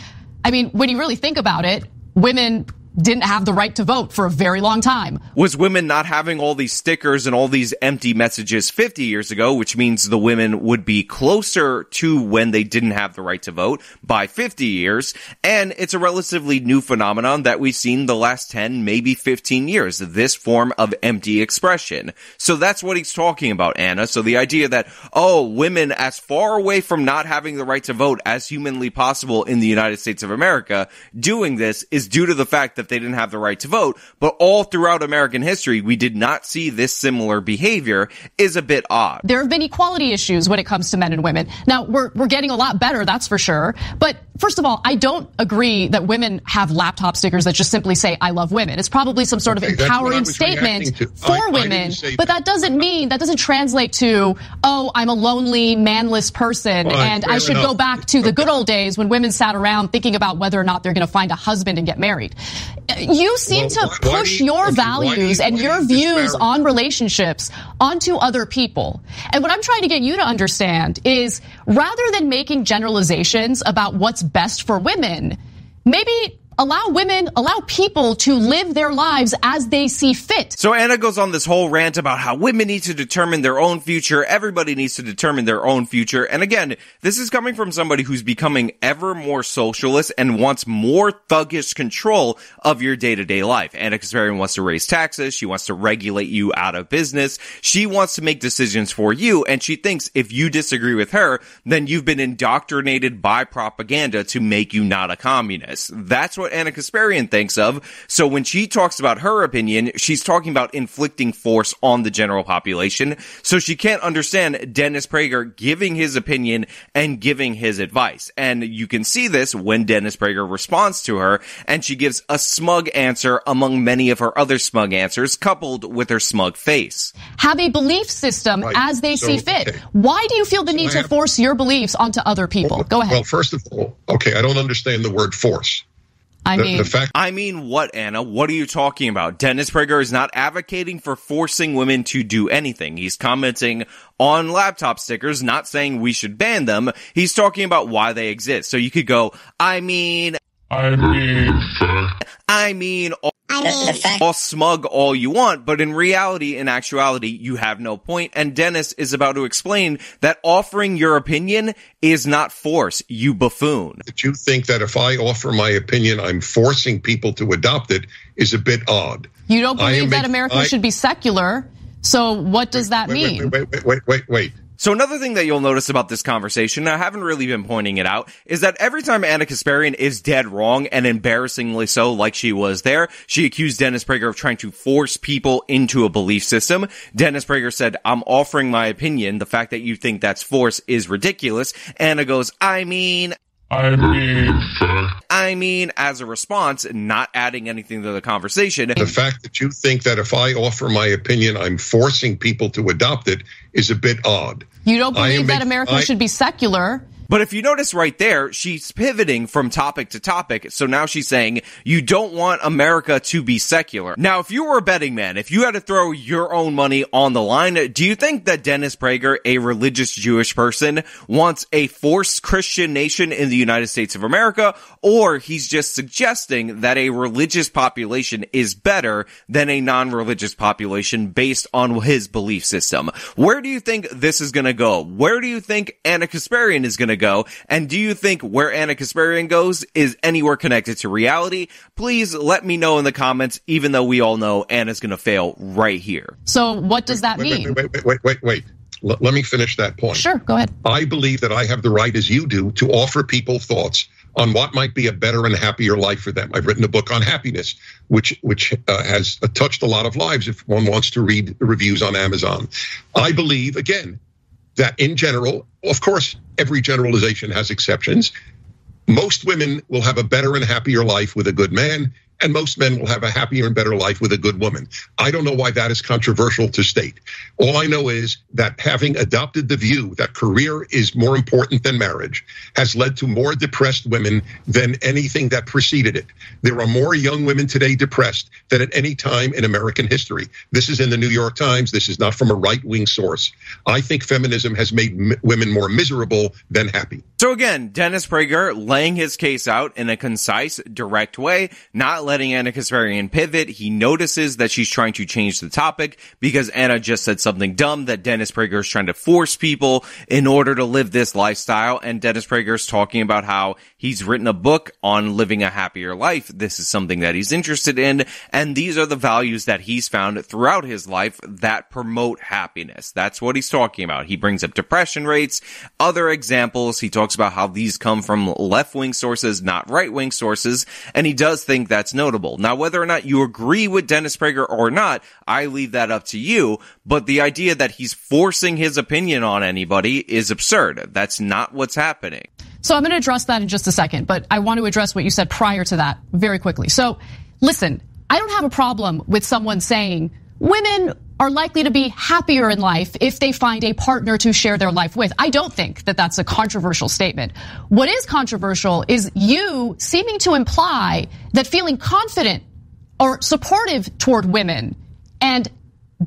I mean, when you really think about it, women didn't have the right to vote for a very long time. was women not having all these stickers and all these empty messages 50 years ago, which means the women would be closer to when they didn't have the right to vote by 50 years. And it's a relatively new phenomenon that we've seen the last 10, maybe 15 years, this form of empty expression. So that's what he's talking about, Ana. So the idea that, oh, women as far away from not having the right to vote as humanly possible in the United States of America doing this is due to the fact that they didn't have the right to vote, but all throughout American history, we did not see this similar behavior is a bit odd. There have been equality issues when it comes to men and women. Now, we're, we're getting a lot better, that's for sure. But first of all, I don't agree that women have laptop stickers that just simply say, I love women. It's probably some sort Okay, of I empowering statement for I- I women. say but that doesn't mean, that doesn't translate to, oh, I'm a lonely, manless person Fine, and I should enough. go back to the good old days when women sat around thinking about whether or not they're going to find a husband and get married. You seem Well, to why- why push do you- your why values and your you views on relationships onto other people. And what I'm trying to get you to understand is rather than making generalizations about what's best for women, maybe allow women, allow people to live their lives as they see fit. So Ana goes on this whole rant about how women need to determine their own future. Everybody needs to determine their own future. And again, this is coming from somebody who's becoming ever more socialist and wants more thuggish control of your day-to-day life. Ana Kasparian wants to raise taxes. She wants to regulate you out of business. She wants to make decisions for you. And she thinks if you disagree with her, then you've been indoctrinated by propaganda to make you not a communist. That's what Ana Kasparian thinks of. So when she talks about her opinion, she's talking about inflicting force on the general population. So she can't understand Dennis Prager giving his opinion and giving his advice. And you can see this when Dennis Prager responds to her and she gives a smug answer among many of her other smug answers coupled with her smug face. Have a belief system Right. as they So, see fit. okay. Why do you feel the need I to force your beliefs onto other people? Go ahead. Well, first of all, okay, I don't understand the word force. I the, mean, the fact I mean, what, Ana? What are you talking about? Dennis Prager is not advocating for forcing women to do anything. He's commenting on laptop stickers, not saying we should ban them. He's talking about why they exist. So you could go, I mean, I mean, I mean, all, all smug all you want, but in reality, in actuality, you have no point. And Dennis is about to explain that offering your opinion is not force, you buffoon. that you think that if I offer my opinion, I'm forcing people to adopt it is a bit odd. you don't believe that make- America I- should be secular. So what does that Wait, mean? wait, wait, wait, wait, wait, wait. So another thing that you'll notice about this conversation, I haven't really been pointing it out, is that every time Ana Kasparian is dead wrong and embarrassingly so, like she was there, she accused Dennis Prager of trying to force people into a belief system. Dennis Prager said, I'm offering my opinion. The fact that you think that's force is ridiculous. Ana goes, I mean, I mean, I mean, as a response, not adding anything to the conversation. The fact that you think that if I offer my opinion, I'm forcing people to adopt it is a bit odd. You don't believe that make- America I- should be secular. But if you notice right there, she's pivoting from topic to topic. So now she's saying you don't want America to be secular. Now, if you were a betting man, if you had to throw your own money on the line, do you think that Dennis Prager, a religious Jewish person, wants a forced Christian nation in the United States of America? Or he's just suggesting that a religious population is better than a non-religious population based on his belief system? Where do you think this is gonna go? Where do you think Ana Kasparian is gonna to go? And do you think where Ana Kasparian goes is anywhere connected to reality? Please let me know in the comments, even though we all know Ana's going to fail right here. So what does that wait, mean? Wait, wait, wait, wait, wait. L- let me finish that point. Sure, go ahead. I believe that I have the right, as you do, to offer people thoughts on what might be a better and happier life for them. I've written a book on happiness, which which uh, has uh, touched a lot of lives. If one wants to read the reviews on Amazon, I believe again that in general, of course, every generalization has exceptions. Most women will have a better and happier life with a good man, and most men will have a happier and better life with a good woman. I don't know why that is controversial to state. All I know is that having adopted the view that career is more important than marriage has led to more depressed women than anything that preceded it. There are more young women today depressed than at any time in American history. This is in the New York Times. This is not from a right wing source. I think feminism has made women more miserable than happy. So again, Dennis Prager laying his case out in a concise, direct way, not letting Ana Kasparian pivot. He notices that she's trying to change the topic because Ana just said something dumb that Dennis Prager is trying to force people in order to live this lifestyle. And Dennis Prager is talking about how he's written a book on living a happier life. This is something that he's interested in. And these are the values that he's found throughout his life that promote happiness. That's what he's talking about. He brings up depression rates, other examples. He talks about how these come from left wing sources, not right wing sources. And he does think that's notable. Now, whether or not you agree with Dennis Prager or not, I leave that up to you. But the idea that he's forcing his opinion on anybody is absurd. That's not what's happening. So I'm going to address that in just a second, but I want to address what you said prior to that very quickly. So listen, I don't have a problem with someone saying women are likely to be happier in life if they find a partner to share their life with. I don't think that that's a controversial statement. What is controversial is you seeming to imply that feeling confident or supportive toward women and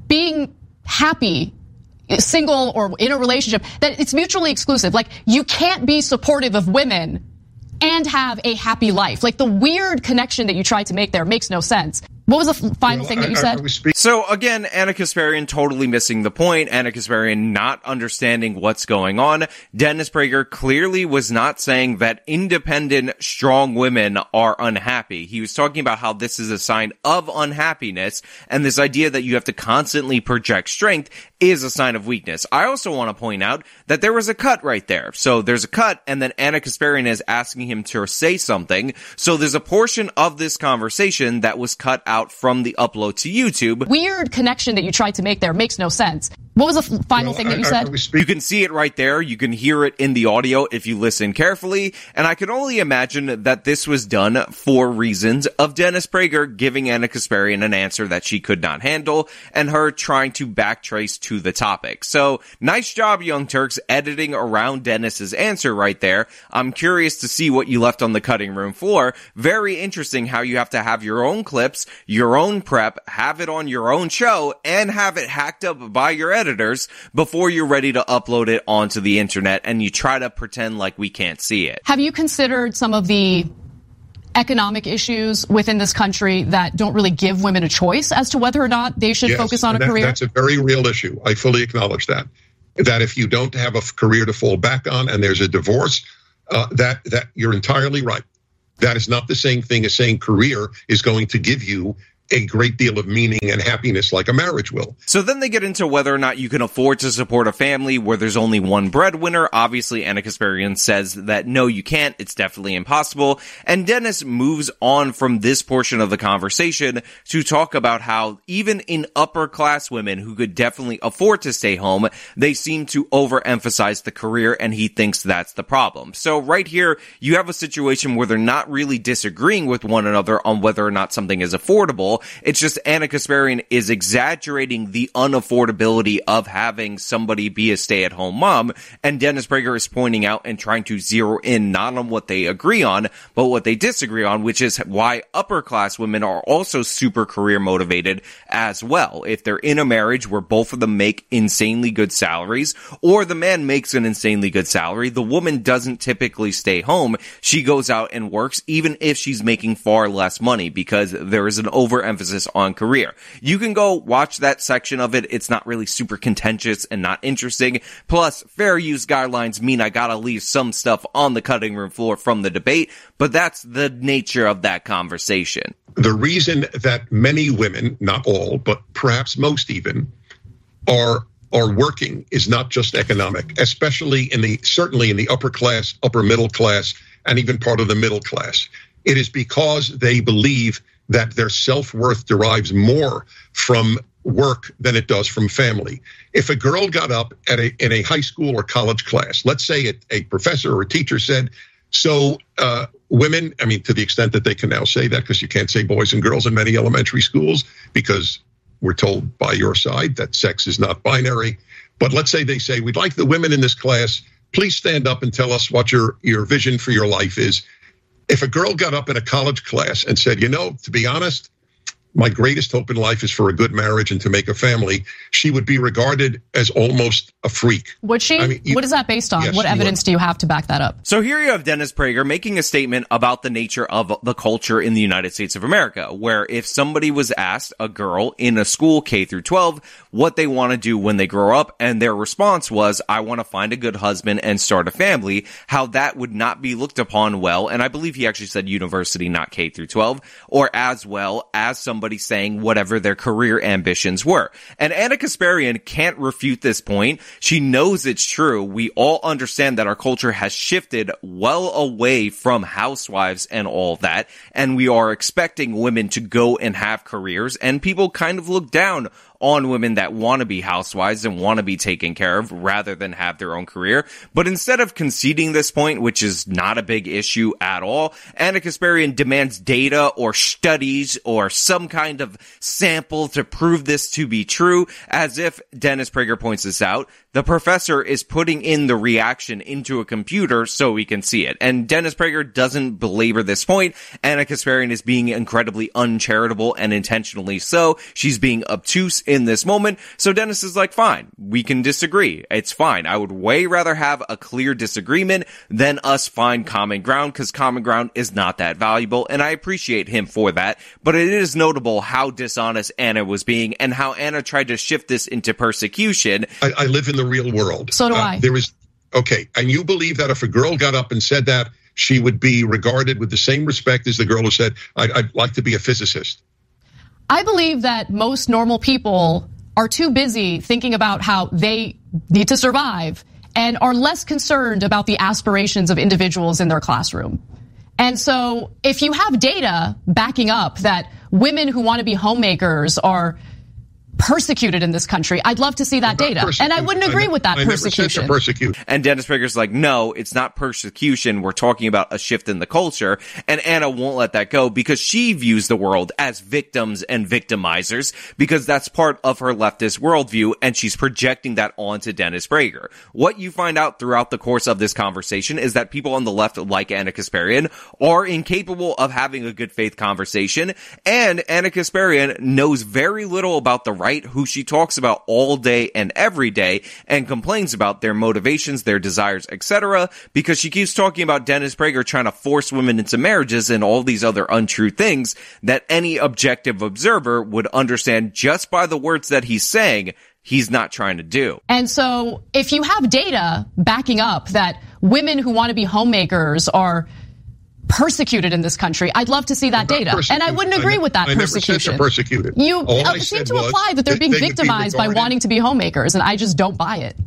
being happy single or in a relationship that it's mutually exclusive. Like you can't be supportive of women and have a happy life. Like the weird connection that you tried to make there makes no sense what was the final well, thing that you I, said? so again, Ana Kasparian totally missing the point. Ana Kasparian not understanding what's going on. Dennis Prager clearly was not saying that independent, strong women are unhappy. He was talking about how this is a sign of unhappiness and this idea that you have to constantly project strength is a sign of weakness. I also want to point out that there was a cut right there. So there's a cut and then Ana Kasparian is asking him to say something. So there's a portion of this conversation that was cut out out from the upload to YouTube. Weird connection that you tried to make there makes no sense. What was the final well, thing that you said? You can see it right there. You can hear it in the audio if you listen carefully. And I can only imagine that this was done for reasons of Dennis Prager giving Ana Kasparian an answer that she could not handle and her trying to backtrace to the topic. So nice job, Young Turks, editing around Dennis's answer right there. I'm curious to see what you left on the cutting room floor. Very interesting how you have to have your own clips, your own prep, have it on your own show, and have it hacked up by your editor editors before you're ready to upload it onto the internet and you try to pretend like we can't see it. Have you considered some of the economic issues within this country that don't really give women a choice as to whether or not they should yes, focus on a that, career? That's a very real issue. I fully acknowledge that. That if you don't have a career to fall back on and there's a divorce, uh, that that you're entirely right. That is not the same thing as saying career is going to give you a great deal of meaning and happiness like a marriage will. So then they get into whether or not you can afford to support a family where there's only one breadwinner. Obviously, Ana Kasparian says that no, you can't. It's definitely impossible. And Dennis moves on from this portion of the conversation to talk about how even in upper class women who could definitely afford to stay home, they seem to overemphasize the career and he thinks that's the problem. So right here, you have a situation where they're not really disagreeing with one another on whether or not something is affordable it's just Ana Kasparian is exaggerating the unaffordability of having somebody be a stay at home mom. And Dennis Prager is pointing out and trying to zero in not on what they agree on, but what they disagree on, which is why upper class women are also super career motivated as well. If they're in a marriage where both of them make insanely good salaries or the man makes an insanely good salary, the woman doesn't typically stay home. She goes out and works even if she's making far less money because there is an over emphasis on career. You can go watch that section of it. It's not really super contentious and not interesting. Plus, fair use guidelines mean I gotta leave some stuff on the cutting room floor from the debate, but that's the nature of that conversation. The reason that many women, not all, but perhaps most even, are are working is not just economic, especially in the certainly in the upper class, upper middle class, and even part of the middle class. It is because they believe that their self worth derives more from work than it does from family. If a girl got up at a in a high school or college class, let's say it, a professor or a teacher said, "So uh, women, I mean, to the extent that they can now say that, because you can't say boys and girls in many elementary schools because we're told by your side that sex is not binary. But let's say they say, we'd like the women in this class, please stand up and tell us what your, your vision for your life is. If a girl got up in a college class and said, you know, to be honest, my greatest hope in life is for a good marriage and to make a family, she would be regarded as almost a freak. Would she? I mean, you, what is that based on? Yes, what evidence do you have to back that up? So here you have Dennis Prager making a statement about the nature of the culture in the United States of America, where if somebody was asked, a girl in a school K through 12, what they want to do when they grow up, and their response was, I want to find a good husband and start a family, how that would not be looked upon well, and I believe he actually said university, not K through 12, or as well as somebody saying whatever their career ambitions were. And Ana Kasparian can't refute this point. She knows it's true. We all understand that our culture has shifted well away from housewives and all that. And we are expecting women to go and have careers and people kind of look down on women that want to be housewives and want to be taken care of rather than have their own career. But instead of conceding this point, which is not a big issue at all, Ana Kasparian demands data or studies or some kind of sample to prove this to be true, as if Dennis Prager points this out, the professor is putting in the reaction into a computer so we can see it. And Dennis Prager doesn't belabor this point. Ana Kasparian is being incredibly uncharitable and intentionally so. She's being obtuse in this moment. So Dennis is like, fine, we can disagree. It's fine. I would way rather have a clear disagreement than us find common ground because common ground is not that valuable. And I appreciate him for that. But it is notable how dishonest Ana was being and how Ana tried to shift this into persecution. I, I live in the real world. So do uh, I. There is, okay. And you believe that if a girl got up and said that, she would be regarded with the same respect as the girl who said, I'd, I'd like to be a physicist. I believe that most normal people are too busy thinking about how they need to survive and are less concerned about the aspirations of individuals in their classroom. And so if you have data backing up that women who want to be homemakers are persecuted in this country. I'd love to see that data. And I wouldn't agree with that I persecution. Persecute. And Dennis Prager's like, no, it's not persecution. We're talking about a shift in the culture. And Ana won't let that go because she views the world as victims and victimizers because that's part of her leftist worldview. And she's projecting that onto Dennis Prager. What you find out throughout the course of this conversation is that people on the left, like Ana Kasparian, are incapable of having a good faith conversation. And Ana Kasparian knows very little about the right right? Who she talks about all day and every day and complains about their motivations, their desires, etc. because she keeps talking about Dennis Prager trying to force women into marriages and all these other untrue things that any objective observer would understand just by the words that he's saying he's not trying to do. And so if you have data backing up that women who want to be homemakers are persecuted in this country. I'd love to see that data. And I wouldn't agree I, with that I persecution. persecuted. You uh, seem to imply that they're being they victimized be by wanting to be homemakers, and I just don't buy it.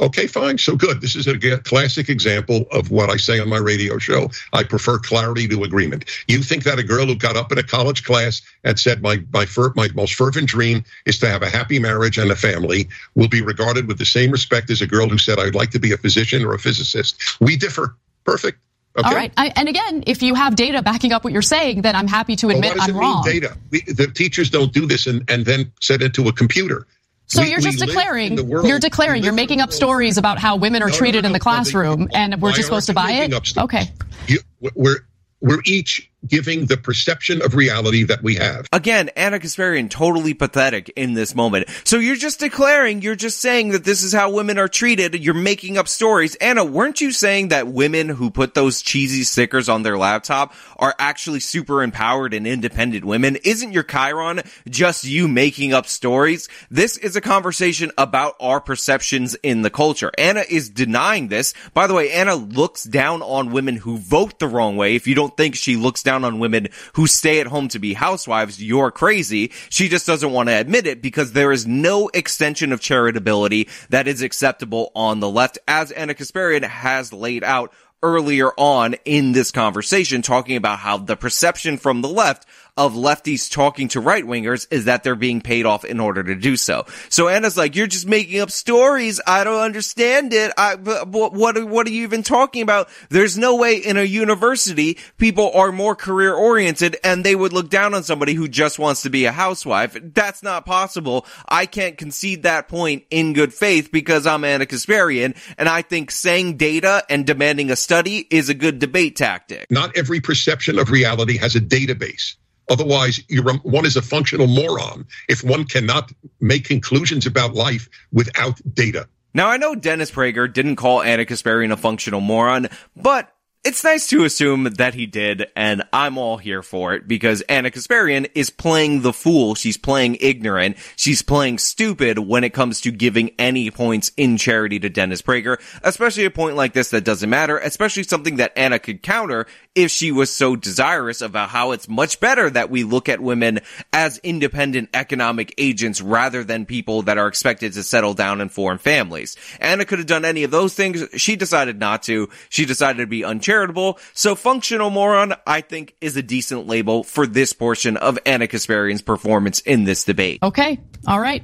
Okay, fine. So good. This is a classic example of what I say on my radio show. I prefer clarity to agreement. You think that a girl who got up in a college class and said, my, my, my most fervent dream is to have a happy marriage and a family will be regarded with the same respect as a girl who said, I'd like to be a physician or a physicist. We differ. Perfect. Okay. All right. I, and again, if you have data backing up what you're saying, then I'm happy to admit well, I'm wrong. data. We, the teachers don't do this and, and then set it to a computer. So we, you're just declaring, you're declaring, you're making up stories about how women are no, treated no, no, in the classroom, and we're just supposed to buy it. Okay. You, we're we're each giving the perception of reality that we have. Again, Ana Kasparian totally pathetic in this moment. So you're just declaring, you're just saying that this is how women are treated. You're making up stories. Ana, weren't you saying that women who put those cheesy stickers on their laptop are actually super empowered and independent women? Isn't your Chiron just you making up stories? This is a conversation about our perceptions in the culture. Ana is denying this. By the way, Ana looks down on women who vote the wrong way. If you don't think she looks down on women who stay at home to be housewives, you're crazy. She just doesn't want to admit it because there is no extension of charitability that is acceptable on the left, as Ana Kasparian has laid out earlier on in this conversation, talking about how the perception from the left of lefties talking to right wingers is that they're being paid off in order to do so. So Ana's like, you're just making up stories. I don't understand it. I, what, what, what are you even talking about? There's no way in a university people are more career oriented and they would look down on somebody who just wants to be a housewife. That's not possible. I can't concede that point in good faith because I'm Ana Kasparian and I think saying data and demanding a study is a good debate tactic. Not every perception of reality has a database. Otherwise, one is a functional moron if one cannot make conclusions about life without data. Now, I know Dennis Prager didn't call Ana Kasparian a functional moron, but it's nice to assume that he did, and I'm all here for it because Ana Kasparian is playing the fool. She's playing ignorant. She's playing stupid when it comes to giving any points in charity to Dennis Prager, especially a point like this that doesn't matter, especially something that Ana could counter if she was so desirous about how it's much better that we look at women as independent economic agents rather than people that are expected to settle down and form families. Ana could have done any of those things. She decided not to. She decided to be uncharitable charitable. So functional moron, I think, is a decent label for this portion of Ana Kasparian's performance in this debate. Okay. All right.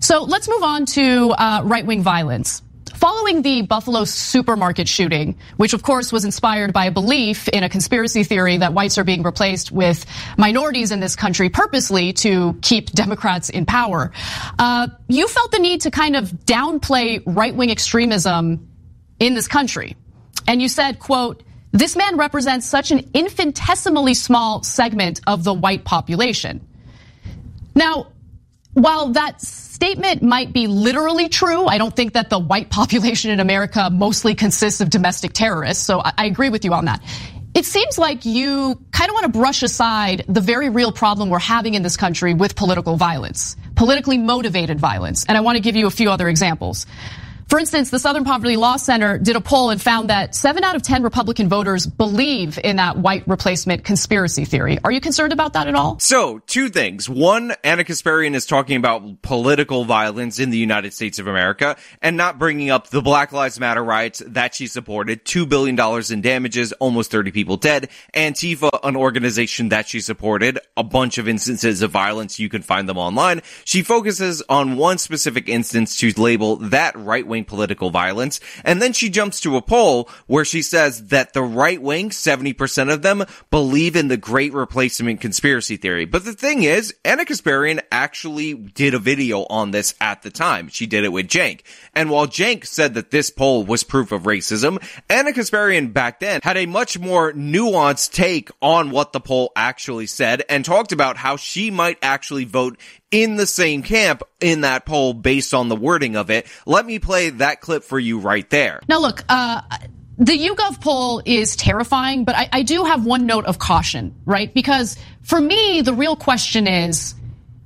So let's move on to uh, right-wing violence. Following the Buffalo supermarket shooting, which of course was inspired by a belief in a conspiracy theory that whites are being replaced with minorities in this country purposely to keep Democrats in power, uh, you felt the need to kind of downplay right-wing extremism in this country. And you said, quote, this man represents such an infinitesimally small segment of the white population. Now, while that statement might be literally true, I don't think that the white population in America mostly consists of domestic terrorists. So I, agree with you on that. It seems like you kind of want to brush aside the very real problem we're having in this country with political violence, politically motivated violence. And I want to give you a few other examples. For instance, the Southern Poverty Law Center did a poll and found that seven out of 10 Republican voters believe in that white replacement conspiracy theory. Are you concerned about that at all? So, two things. One, Ana Kasparian is talking about political violence in the United States of America and not bringing up the Black Lives Matter riots that she supported. $2 billion in damages, almost 30 people dead. Antifa, an organization that she supported, a bunch of instances of violence. You can find them online. She focuses on one specific instance to label that right wing political violence. And then she jumps to a poll where she says that the right wing, 70% of them believe in the great replacement conspiracy theory. But the thing is, Ana Kasparian actually did a video on this at the time. She did it with Cenk. And while Cenk said that this poll was proof of racism, Ana Kasparian back then had a much more nuanced take on what the poll actually said and talked about how she might actually vote in the same camp in that poll based on the wording of it. Let me play that clip for you right there. Now look, uh, the YouGov poll is terrifying, but I, I do have one note of caution, right? Because for me, the real question is,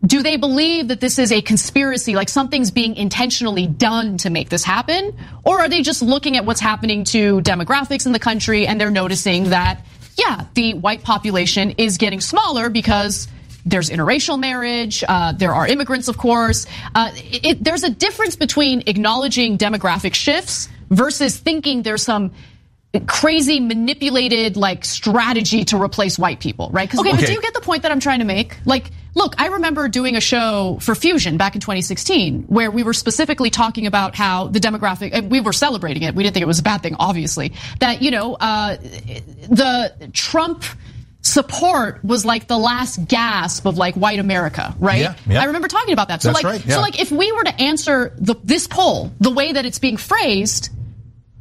do they believe that this is a conspiracy, like something's being intentionally done to make this happen? Or are they just looking at what's happening to demographics in the country and they're noticing that, yeah, the white population is getting smaller because there's interracial marriage. Uh, there are immigrants, of course. Uh, it, there's a difference between acknowledging demographic shifts versus thinking there's some crazy manipulated like strategy to replace white people, right? Okay, okay, but do you get the point that I'm trying to make? Like, look, I remember doing a show for Fusion back in 2016 where we were specifically talking about how the demographic, we were celebrating it. We didn't think it was a bad thing, obviously. That, you know, uh, the Trump support was like the last gasp of like white America, right? Yeah, yeah. I remember talking about that. So That's like, right, yeah. so like if we were to answer the, this poll the way that it's being phrased,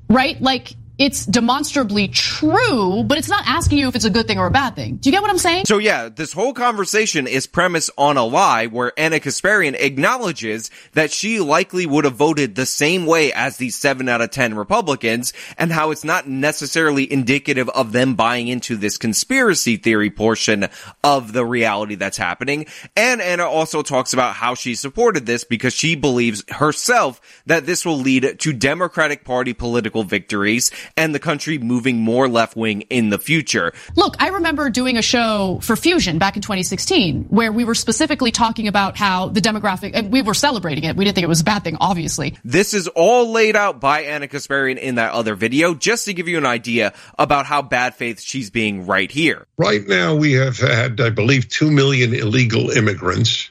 right? Like it's demonstrably true, but it's not asking you if it's a good thing or a bad thing. Do you get what I'm saying? So yeah, this whole conversation is premised on a lie where Ana Kasparian acknowledges that she likely would have voted the same way as these 7 out of 10 Republicans and how it's not necessarily indicative of them buying into this conspiracy theory portion of the reality that's happening. And Ana also talks about how she supported this because she believes herself that this will lead to Democratic Party political victories and the country moving more left wing in the future. Look, I remember doing a show for Fusion back in 2016 where we were specifically talking about how the demographic, and we were celebrating it. We didn't think it was a bad thing, obviously. This is all laid out by Ana Kasparian in that other video, just to give you an idea about how bad faith she's being right here. Right now, we have had, I believe, 2 million illegal immigrants,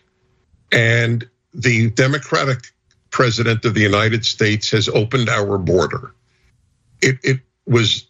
and the Democratic president of the United States has opened our border it, it was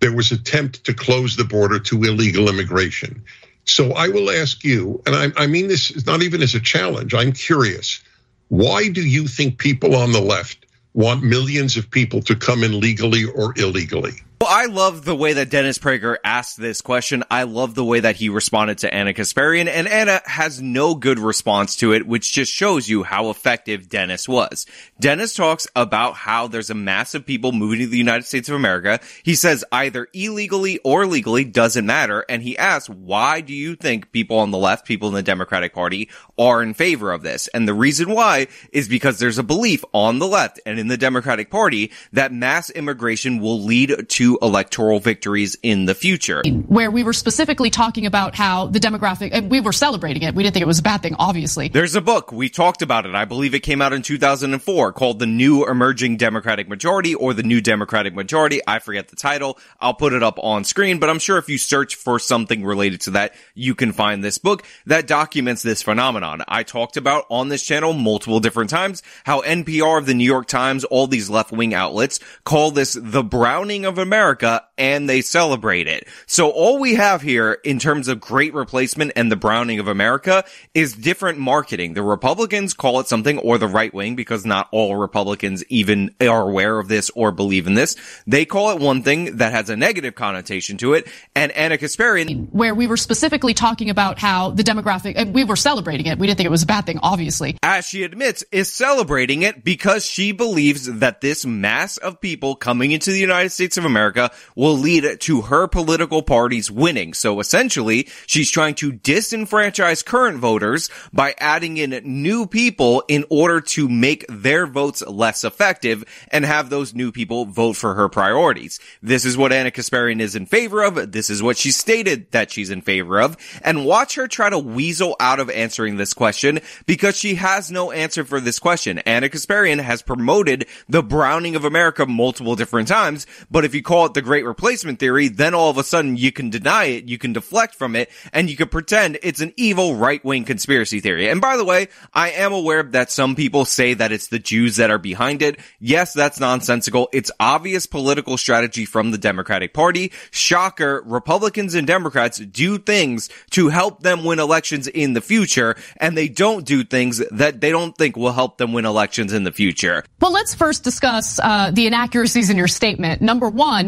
there was attempt to close the border to illegal immigration. So I will ask you, and I, I mean this not even as a challenge. I'm curious. Why do you think people on the left want millions of people to come in legally or illegally? I love the way that Dennis Prager asked this question. I love the way that he responded to Ana Kasparian, and Ana has no good response to it, which just shows you how effective Dennis was. Dennis talks about how there's a mass of people moving to the United States of America. He says either illegally or legally doesn't matter, and he asks, why do you think people on the left, people in the Democratic Party, are in favor of this? And the reason why is because there's a belief on the left and in the Democratic Party that mass immigration will lead to electoral victories in the future. Where we were specifically talking about how the demographic, and we were celebrating it. We didn't think it was a bad thing, obviously. There's a book. We talked about it. I believe it came out in 2004 called The New Emerging Democratic Majority or The New Democratic Majority. I forget the title. I'll put it up on screen, but I'm sure if you search for something related to that, you can find this book that documents this phenomenon. I talked about on this channel multiple different times how NPR, of the New York Times, all these left wing outlets call this the browning of America America and they celebrate it. So all we have here in terms of great replacement and the browning of America is different marketing. The Republicans call it something or the right wing because not all Republicans even are aware of this or believe in this. They call it one thing that has a negative connotation to it. And Ana Kasparian, where we were specifically talking about how the demographic, and we were celebrating it. We didn't think it was a bad thing, obviously. As she admits, is celebrating it because she believes that this mass of people coming into the United States of America America will lead to her political party's winning. So essentially, she's trying to disenfranchise current voters by adding in new people in order to make their votes less effective and have those new people vote for her priorities. This is what Ana Kasparian is in favor of. This is what she stated that she's in favor of. And watch her try to weasel out of answering this question because she has no answer for this question. Ana Kasparian has promoted the browning of America multiple different times, but if you call it the great replacement theory, then all of a sudden you can deny it, you can deflect from it, and you can pretend it's an evil right-wing conspiracy theory. And by the way, I am aware that some people say that it's the Jews that are behind it. Yes, that's nonsensical. It's obvious political strategy from the Democratic Party. Shocker, Republicans and Democrats do things to help them win elections in the future, and they don't do things that they don't think will help them win elections in the future. Well, let's first discuss uh, the inaccuracies in your statement. Number one,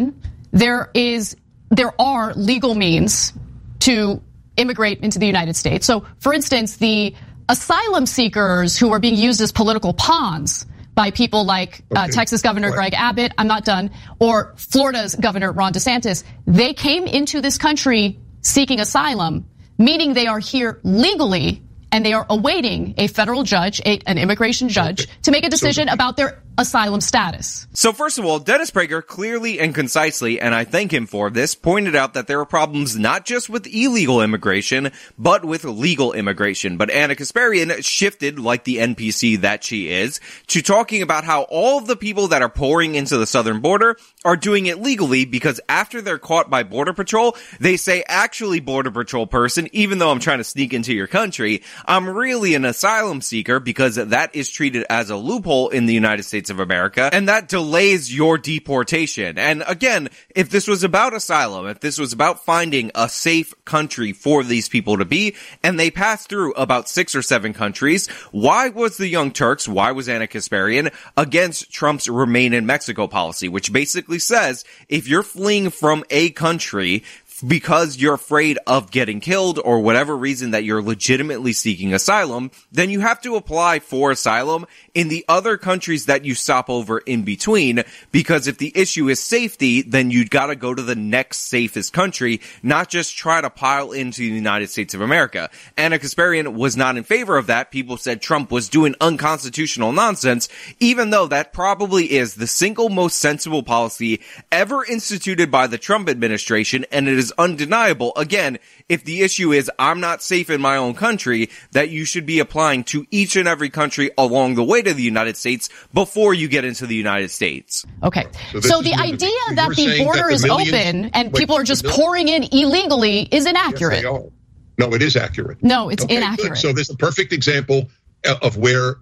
there is there are legal means to immigrate into the United States. So, for instance, the asylum seekers who are being used as political pawns by people like uh, Texas Governor? Greg Abbott, I'm not done, or Florida's Governor Ron DeSantis, they came into this country seeking asylum, meaning they are here legally and they are awaiting a federal judge, a, an immigration judge, okay. to make a decision so, about their asylum status. So first of all, Dennis Prager clearly and concisely, and I thank him for this, pointed out that there are problems not just with illegal immigration, but with legal immigration. But Ana Kasparian shifted, like the NPC that she is, to talking about how all of the people that are pouring into the southern border are doing it legally because after they're caught by border patrol, they say, actually border patrol person, even though I'm trying to sneak into your country, I'm really an asylum seeker because that is treated as a loophole in the United States of America and that delays your deportation. And again, if this was about asylum, if this was about finding a safe country for these people to be, and they passed through about six or seven countries, why was the Young Turks, why was Ana Kasparian against Trump's remain in Mexico policy, which basically says if you're fleeing from a country, because you're afraid of getting killed or whatever reason that you're legitimately seeking asylum, then you have to apply for asylum in the other countries that you stop over in between. Because if the issue is safety, then you gotta go to the next safest country, not just try to pile into the United States of America. Ana Kasparian was not in favor of that. People said Trump was doing unconstitutional nonsense, even though that probably is the single most sensible policy ever instituted by the Trump administration, and it is undeniable. Again, if the issue is I'm not safe in my own country, that you should be applying to each and every country along the way to the United States before you get into the United States. Okay. So, so the idea that the border that the is millions, open and wait, people are just pouring in illegally is inaccurate. Yes, no, it is accurate. No, it's okay, inaccurate. Good. So this is a perfect example uh, of where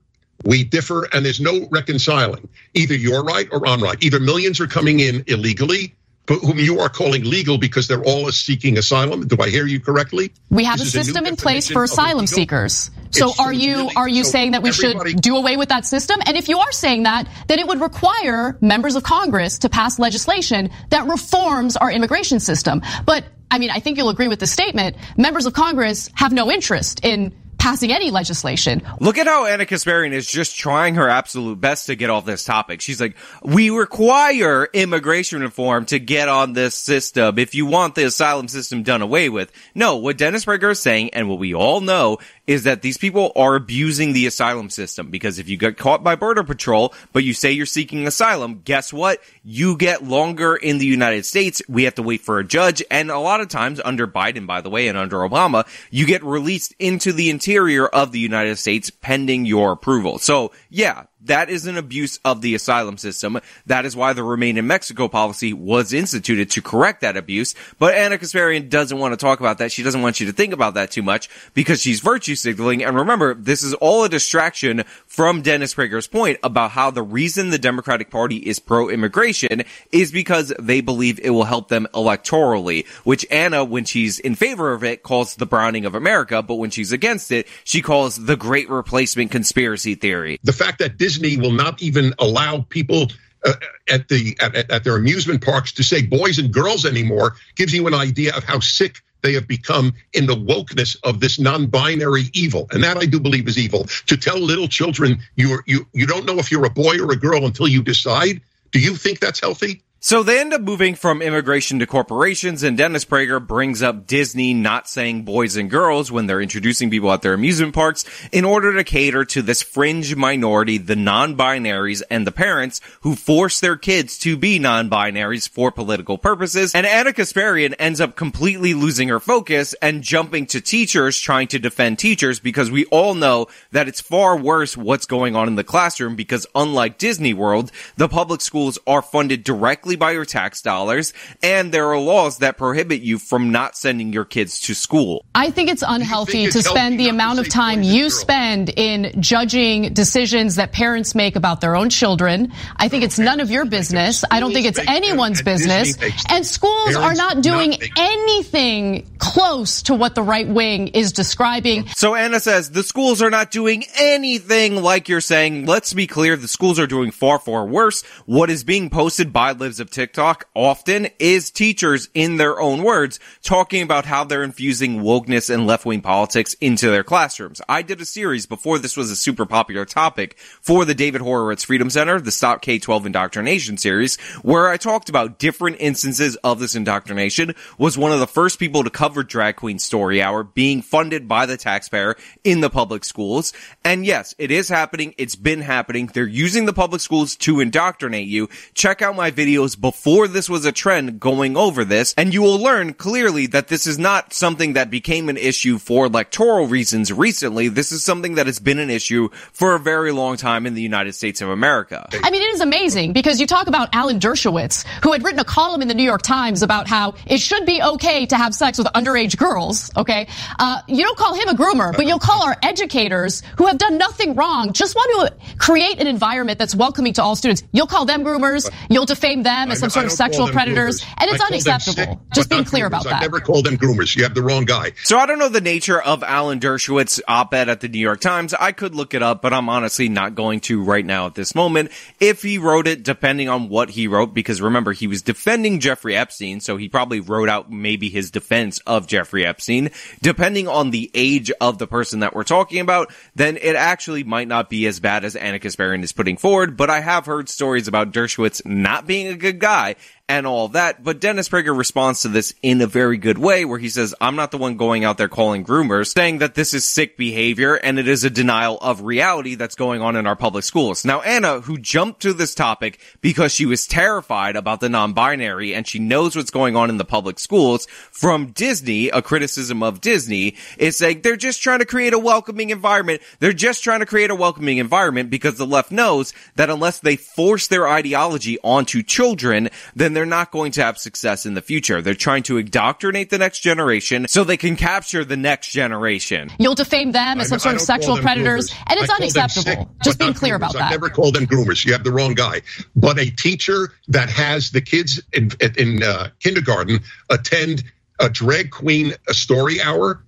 we differ and there's no reconciling. Either you're right or I'm right. Either millions are coming in illegally whom you are calling legal because they're all seeking asylum. Do I hear you correctly? We have this a system a in place for asylum seekers. So it's are you really, are you so saying that we should do away with that system? And if you are saying that, then it would require members of Congress to pass legislation that reforms our immigration system. But I mean, I think you'll agree with the statement. Members of Congress have no interest in passing any legislation. Look at how Ana Kasparian is just trying her absolute best to get off this topic. She's like, we require immigration reform to get on this system if you want the asylum system done away with. No, what Dennis Prager is saying and what we all know is that these people are abusing the asylum system because if you get caught by border patrol, but you say you're seeking asylum, guess what? You get longer in the United States. We have to wait for a judge. And a lot of times under Biden, by the way, and under Obama, you get released into the interior of the United States pending your approval. So yeah, that is an abuse of the asylum system. That is why the Remain in Mexico policy was instituted to correct that abuse. But Ana Kasparian doesn't want to talk about that. She doesn't want you to think about that too much because she's virtue signaling. And remember, this is all a distraction from Dennis Prager's point about how the reason the Democratic Party is pro-immigration is because they believe it will help them electorally, which Ana, when she's in favor of it, calls the browning of America. But when she's against it, she calls the great replacement conspiracy theory. The fact that this Disney will not even allow people uh, at the at, at their amusement parks to say boys and girls anymore gives you an idea of how sick they have become in the wokeness of this non-binary evil. And that i do believe is evil. To tell little children you you you don't know if you're a boy or a girl until you decide do you think that's healthy so they end up moving from immigration to corporations, and Dennis Prager brings up Disney not saying boys and girls when they're introducing people at their amusement parks in order to cater to this fringe minority, the non-binaries and the parents who force their kids to be non-binaries for political purposes. And Ana Kasparian ends up completely losing her focus and jumping to teachers trying to defend teachers because we all know that it's far worse what's going on in the classroom because unlike Disney World, the public schools are funded directly directly by your tax dollars, and there are laws that prohibit you from not sending your kids to school. I think it's unhealthy think it's to spend the amount of time you spend in judging decisions that parents make about their own children. I think it's none of your business. I don't think it's anyone's business. And schools are not doing anything close to what the right wing is describing. So Ana says the schools are not doing anything like you're saying. Let's be clear. The schools are doing far, far worse. What is being posted by Libs of TikTok often is teachers in their own words talking about how they're infusing wokeness and left-wing politics into their classrooms. I did a series before this was a super popular topic for the David Horowitz Freedom Center, the Stop K-12 Indoctrination series, where I talked about different instances of this indoctrination, was one of the first people to cover Drag Queen Story Hour being funded by the taxpayer in the public schools. And yes, it is happening. It's been happening. They're using the public schools to indoctrinate you. Check out my videos shows before this was a trend going over this, and you will learn clearly that this is not something that became an issue for electoral reasons recently. This is something that has been an issue for a very long time in the United States of America. I mean, it is amazing because you talk about Alan Dershowitz, who had written a column in the New York Times about how it should be okay to have sex with underage girls, okay? Uh, you don't call him a groomer, but you'll call our educators who have done nothing wrong, just want to create an environment that's welcoming to all students. You'll call them groomers, you'll defame them as some sort of sexual predators, groomers. and it's unacceptable. Sick, just being clear groomers. about that. I never called them groomers. You have the wrong guy. So I don't know the nature of Alan Dershowitz op-ed at the New York Times. I could look it up, but I'm honestly not going to right now at this moment. If he wrote it, depending on what he wrote, because remember, he was defending Jeffrey Epstein, so he probably wrote out maybe his defense of Jeffrey Epstein. Depending on the age of the person that we're talking about, then it actually might not be as bad as Ana Kasparian is putting forward, but I have heard stories about Dershowitz not being a good guy and all that. But Dennis Prager responds to this in a very good way where he says, I'm not the one going out there calling groomers, saying that this is sick behavior and it is a denial of reality that's going on in our public schools. Now, Ana, who jumped to this topic because she was terrified about the non-binary and she knows what's going on in the public schools from Disney, a criticism of Disney, is saying they're just trying to create a welcoming environment. They're just trying to create a welcoming environment because the left knows that unless they force their ideology onto children, then they're not going to have success in the future. They're trying to indoctrinate the next generation so they can capture the next generation. You'll defame them as some sort of sexual predators, groomers. and it's unacceptable. Sick, Just being clear groomers. about that. I never call them groomers. You have the wrong guy. But a teacher that has the kids in, in uh, kindergarten attend a drag queen a story hour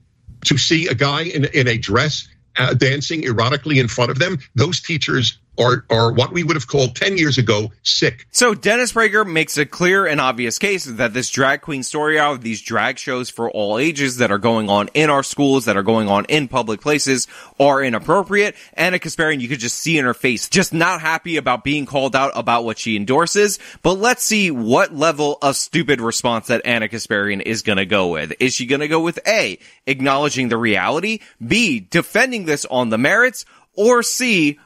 to see a guy in, in a dress uh, dancing erotically in front of them, those teachers are, are what we would have called 10 years ago sick. So Dennis Prager makes a clear and obvious case that this drag queen story hour, these drag shows for all ages that are going on in our schools, that are going on in public places are inappropriate. Ana Kasparian, you could just see in her face, just not happy about being called out about what she endorses. But let's see what level of stupid response that Ana Kasparian is going to go with. Is she going to go with A, acknowledging the reality, B, defending this on the merits, or C,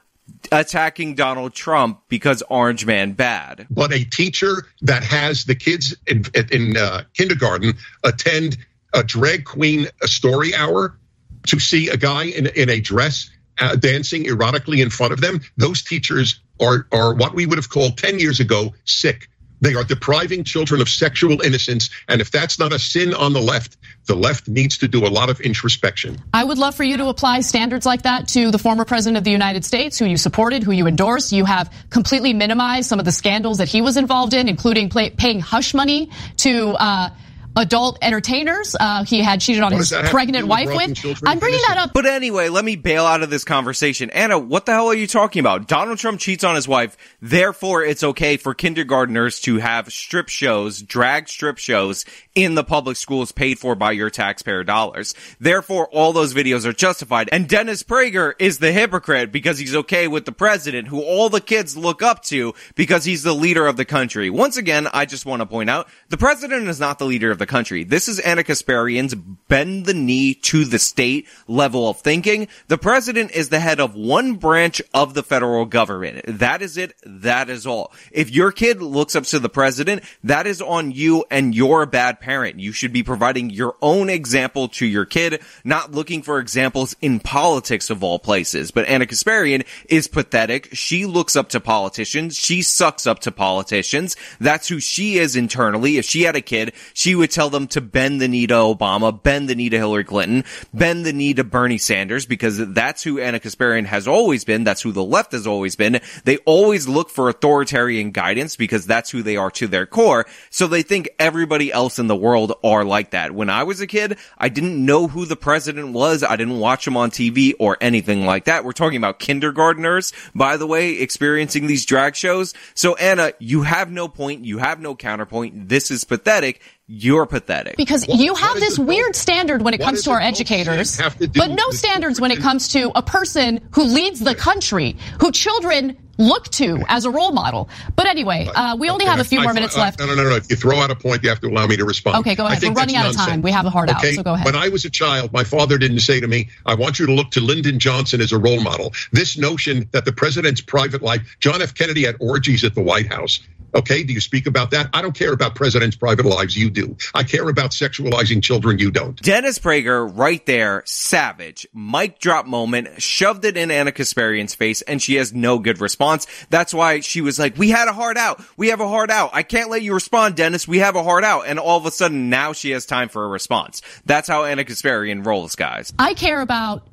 attacking Donald Trump because Orange Man bad. But a teacher that has the kids in, in uh, kindergarten attend a drag queen story hour to see a guy in, in a dress uh, dancing erotically in front of them, those teachers are, are what we would have called 10 years ago sick. They are depriving children of sexual innocence. And if that's not a sin on the left, the left needs to do a lot of introspection. I would love for you to apply standards like that to the former president of the United States, who you supported, who you endorsed. You have completely minimized some of the scandals that he was involved in, including paying hush money to, uh, adult entertainers uh, he had cheated on his pregnant wife with. I'm bringing that up. But anyway, let me bail out of this conversation. Ana, what the hell are you talking about? Donald Trump cheats on his wife, therefore it's okay for kindergartners to have strip shows, drag strip shows in the public schools paid for by your taxpayer dollars. Therefore, all those videos are justified. And Dennis Prager is the hypocrite because he's okay with the president who all the kids look up to because he's the leader of the country. Once again, I just want to point out the president is not the leader of the country. This is Ana Kasparian's bend the knee to the state level of thinking. The president is the head of one branch of the federal government. That is it. That is all. If your kid looks up to the president, that is on you and you're a bad parent. You should be providing your own example to your kid, not looking for examples in politics of all places. But Ana Kasparian is pathetic. She looks up to politicians. She sucks up to politicians. That's who she is internally. If she had a kid, she would tell them to bend the knee to Obama, bend the knee to Hillary Clinton, bend the knee to Bernie Sanders, because that's who Ana Kasparian has always been. That's who the left has always been. They always look for authoritarian guidance because that's who they are to their core. So they think everybody else in the world are like that. When I was a kid, I didn't know who the president was. I didn't watch him on TV or anything like that. We're talking about kindergartners, by the way, experiencing these drag shows. So Ana, you have no point. You have no counterpoint. This is pathetic you're pathetic. Because what, you have this weird standard when it comes to our educators, but no standards when it comes to a person who leads the country, who children look to as a role model. But anyway, uh, we only have a few more minutes left. No, no, no, no. If you throw out a point, you have to allow me to respond. Okay, go ahead. We're running out nonsense. of time. We have a hard okay? out, so go ahead. When I was a child, my father didn't say to me, I want you to look to Lyndon Johnson as a role model. This notion that the president's private life, John F. Kennedy had orgies at the White House Okay, do you speak about that? I don't care about presidents' private lives. You do. I care about sexualizing children. You don't. Dennis Prager, right there, savage. Mic drop moment, shoved it in Ana Kasparian's face, and she has no good response. That's why she was like, "We had a hard out. We have a hard out. I can't let you respond, Dennis. We have a hard out." And all of a sudden, now she has time for a response. That's how Ana Kasparian rolls, guys. I care about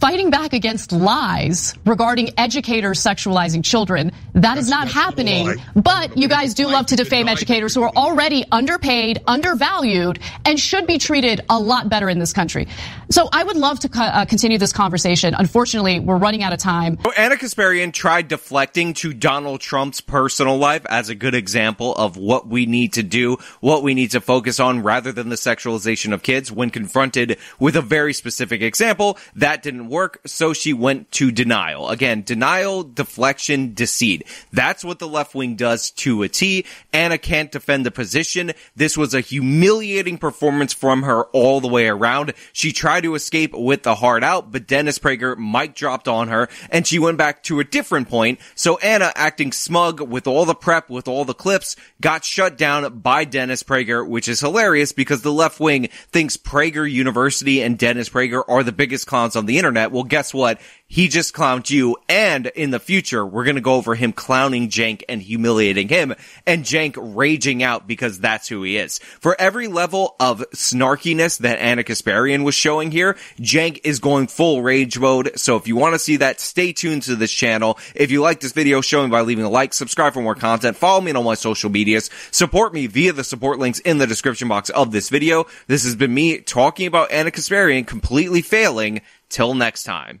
fighting back against lies regarding educators sexualizing children. That is not happening. But you guys do love to defame educators who are already underpaid, undervalued, and should be treated a lot better in this country. So I would love to uh, continue this conversation. Unfortunately, we're running out of time. Ana Kasparian tried deflecting to Donald Trump's personal life as a good example of what we need to do, what we need to focus on rather than the sexualization of kids when confronted with a very specific example. That didn't work, so she went to denial. Again, denial, deflection, deceit. That's what the left wing does to a T. Ana can't defend the position. This was a humiliating performance from her all the way around. She tried to escape with the hard out, but Dennis Prager mic dropped on her and she went back to a different point. So Ana acting smug with all the prep, with all the clips, got shut down by Dennis Prager, which is hilarious because the left wing thinks Prager University and Dennis Prager are the biggest clowns on the internet internet. Well, guess what? He just clowned you. And in the future, we're going to go over him clowning Cenk and humiliating him and Cenk raging out because that's who he is. For every level of snarkiness that Ana Kasparian was showing here, Cenk is going full rage mode. So if you want to see that, stay tuned to this channel. If you like this video, show me by leaving a like, subscribe for more content, follow me on all my social medias, support me via the support links in the description box of this video. This has been me talking about Ana Kasparian completely failing Till next time.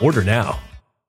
Order now.